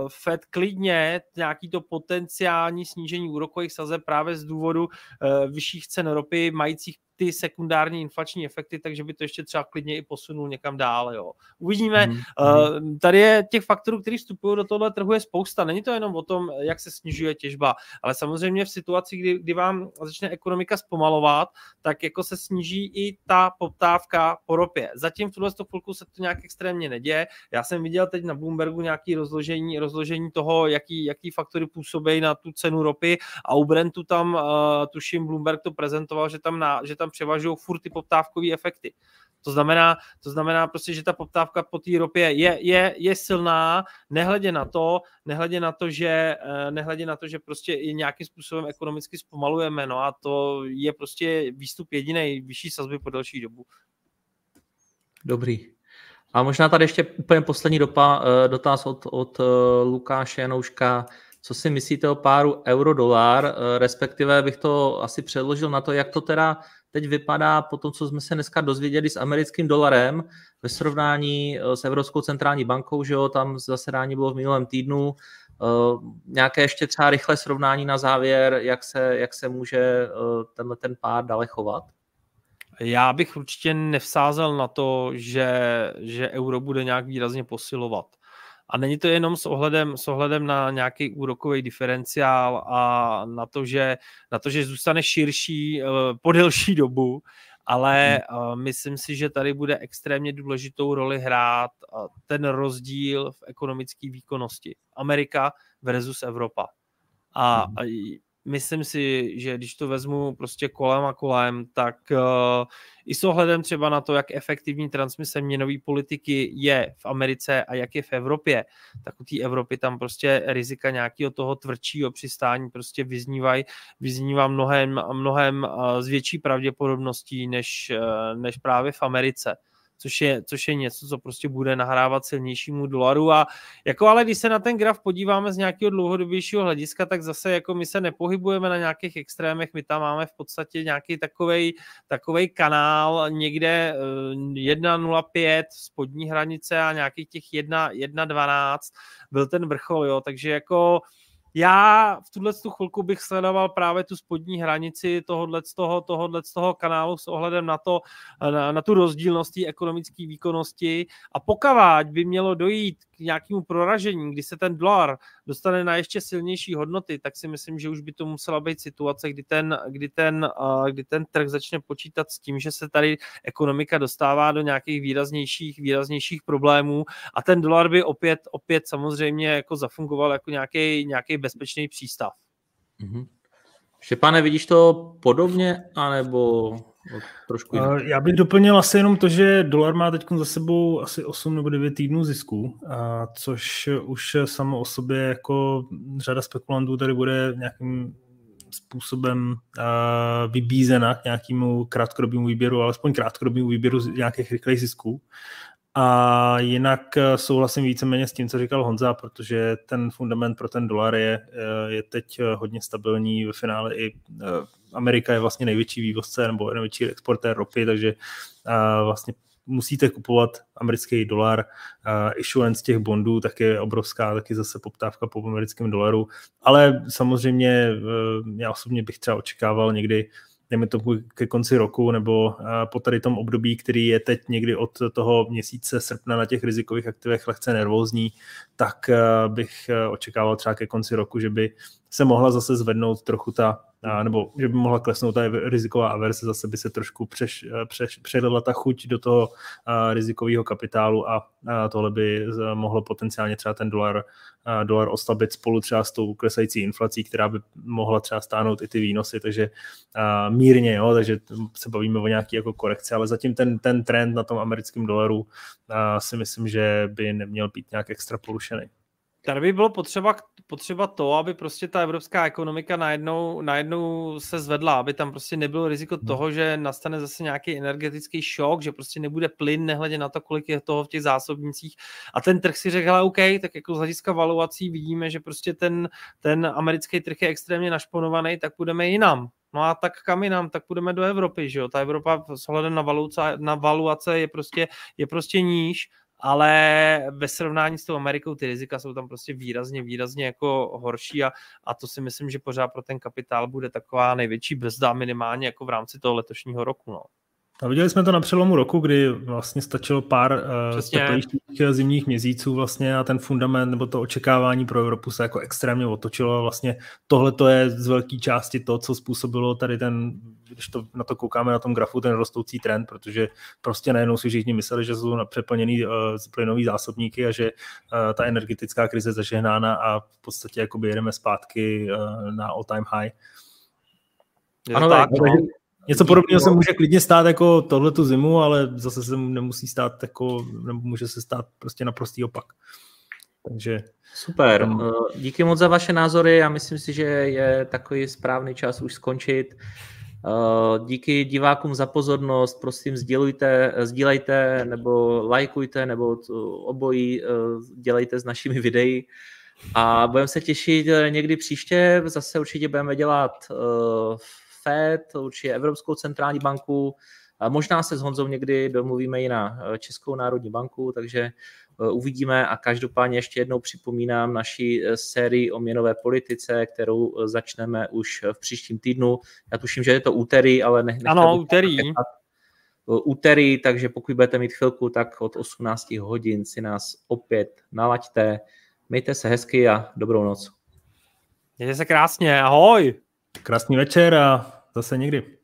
Fed klidně nějaký to potenciální snížení úrokových sazeb právě z důvodu uh, vyšších cen ropy majících ty sekundární inflační efekty, takže by to ještě třeba klidně i posunul někam dál. Jo. Uvidíme. Mm. Uh, tady je těch faktorů, které vstupují do tohle trhu je spousta. Není to jenom o tom, jak se snižuje těžba, ale samozřejmě v situaci, kdy, kdy vám začne ekonomika zpomalovat, tak jako se sníží i ta poptávka po ropě. Zatím v tuhle chvilku se to nějak extrémně neděje. Já jsem viděl teď na Bloombergu nějaké rozložení, rozložení toho, jaký, jaký faktory působí na tu cenu ropy a u Brentu tam, uh, tuším, Bloomberg to prezentoval, že tam, na, že tam převažují furt ty poptávkové efekty. To znamená, to znamená prostě, že ta poptávka po té ropě je, je, je silná, nehledě na to, nehledě na to, že, eh, nehledě na to, že prostě i nějakým způsobem ekonomicky zpomalujeme, no a to je prostě výstup jediný vyšší sazby po delší dobu. Dobrý. A možná tady ještě úplně poslední dopa, eh, dotaz od, od eh, Lukáše Janouška. Co si myslíte o páru euro-dolar, respektive bych to asi předložil na to, jak to teda teď vypadá po tom, co jsme se dneska dozvěděli s americkým dolarem ve srovnání eh, s Evropskou centrální bankou, že jo, tam zasedání bylo v minulém týdnu, Uh, nějaké ještě třeba rychlé srovnání na závěr, jak se, jak se může tenhle ten pár dále chovat? Já bych určitě nevsázel na to, že, že euro bude nějak výrazně posilovat. A není to jenom s ohledem, s ohledem na nějaký úrokový diferenciál a na to, že, na to, že zůstane širší uh, po delší dobu, ale uh, myslím si, že tady bude extrémně důležitou roli hrát uh, ten rozdíl v ekonomické výkonnosti. Amerika versus Evropa. A, a myslím si, že když to vezmu prostě kolem a kolem, tak uh, i s ohledem třeba na to, jak efektivní transmise měnové politiky je v Americe a jak je v Evropě, tak u té Evropy tam prostě rizika nějakého toho tvrdšího přistání prostě vyznívají, vyznívá mnohem, mnohem uh, s větší pravděpodobností než, uh, než právě v Americe což je, což je něco, co prostě bude nahrávat silnějšímu dolaru. A jako ale když se na ten graf podíváme z nějakého dlouhodobějšího hlediska, tak zase jako my se nepohybujeme na nějakých extrémech, my tam máme v podstatě nějaký takovej, takovej kanál někde 1.05 eh, spodní hranice a nějakých těch 1.12 byl ten vrchol, jo, takže jako já v tuhle tu chvilku bych sledoval právě tu spodní hranici tohohle z toho, tohohle z toho kanálu s ohledem na to, na, na tu rozdílnost té ekonomické výkonnosti. A pokud by mělo dojít k nějakému proražení, kdy se ten dolar dostane na ještě silnější hodnoty, tak si myslím, že už by to musela být situace, kdy ten, kdy ten, kdy ten trh začne počítat s tím, že se tady ekonomika dostává do nějakých výraznějších, výraznějších problémů. A ten dolar by opět, opět samozřejmě jako zafungoval jako nějaký, nějaký bezpečný přístav. Mm-hmm. Štěpáne, vidíš to podobně, anebo trošku jinak? Já bych doplnil asi jenom to, že dolar má teď za sebou asi 8 nebo 9 týdnů zisku, a což už samo o sobě jako řada spekulantů tady bude nějakým způsobem uh, vybízena k nějakému krátkodobému výběru, alespoň krátkodobému výběru nějakých rychlých zisků. A jinak eh, souhlasím víceméně s tím, co říkal Honza, protože ten fundament pro ten dolar je, eh, je teď eh, hodně stabilní. Ve finále i Amerika je vlastně největší vývozce nebo největší exportér ropy, takže vlastně musíte kupovat americký dolar. Issuance těch bondů tak je obrovská, taky zase poptávka po americkém dolaru. Ale samozřejmě já osobně bych třeba očekával někdy dejme to ke konci roku nebo po tady tom období, který je teď někdy od toho měsíce srpna na těch rizikových aktivech lehce nervózní, tak bych očekával třeba ke konci roku, že by se mohla zase zvednout trochu ta nebo že by mohla klesnout ta riziková averse, zase by se trošku přeš, přeš, předala ta chuť do toho a, rizikového kapitálu a, tohle by mohlo potenciálně třeba ten dolar, dolar oslabit spolu třeba s tou klesající inflací, která by mohla třeba stáhnout i ty výnosy, takže mírně, jo, takže se bavíme o nějaký jako korekci, ale zatím ten, ten trend na tom americkém dolaru si myslím, že by neměl být nějak extra porušený. Tady by bylo potřeba, potřeba to, aby prostě ta evropská ekonomika najednou, najednou se zvedla, aby tam prostě nebylo riziko hmm. toho, že nastane zase nějaký energetický šok, že prostě nebude plyn, nehledě na to, kolik je toho v těch zásobnicích. A ten trh si řekl, OK, tak jako z hlediska valuací vidíme, že prostě ten, ten americký trh je extrémně našponovaný, tak půjdeme jinam. No a tak kam jinam, tak půjdeme do Evropy, že jo? Ta Evropa s ohledem na valuace, na valuace je prostě, je prostě níž ale ve srovnání s tou Amerikou ty rizika jsou tam prostě výrazně, výrazně jako horší a, a to si myslím, že pořád pro ten kapitál bude taková největší brzda minimálně jako v rámci toho letošního roku. No. A viděli jsme to na přelomu roku, kdy vlastně stačilo pár uh, teplejších zimních měsíců vlastně a ten fundament nebo to očekávání pro Evropu se jako extrémně otočilo. Vlastně tohle to je z velké části to, co způsobilo tady ten, když to na to koukáme na tom grafu, ten rostoucí trend, protože prostě najednou si všichni mysleli, že jsou přeplněný uh, plynový zásobníky a že uh, ta energetická krize zažehnána a v podstatě jakoby jedeme zpátky uh, na all time high. Ano, tak, no. Něco podobného se může klidně stát jako tohletu zimu, ale zase se nemusí stát jako, nebo může se stát prostě naprostý opak. Takže Super, um, díky moc za vaše názory, já myslím si, že je takový správný čas už skončit. Eh, díky divákům za pozornost, prosím sdělujte, sdílejte nebo lajkujte nebo obojí dělejte s našimi videí. A budeme se těšit někdy příště, zase určitě budeme dělat Fed, určitě Evropskou centrální banku, možná se s Honzou někdy domluvíme i na eh, Českou národní banku, takže eh, uvidíme a každopádně ještě jednou připomínám naší eh, sérii o měnové politice, kterou začneme už v příštím týdnu. Já tuším, že je to úterý, ale ne, Ano, úterý. Úterý, takže pokud budete mít chvilku, tak od 18 hodin si nás opět nalaďte. Mějte se hezky a dobrou noc. Mějte se krásně, ahoj. Krásný večer a zase někdy.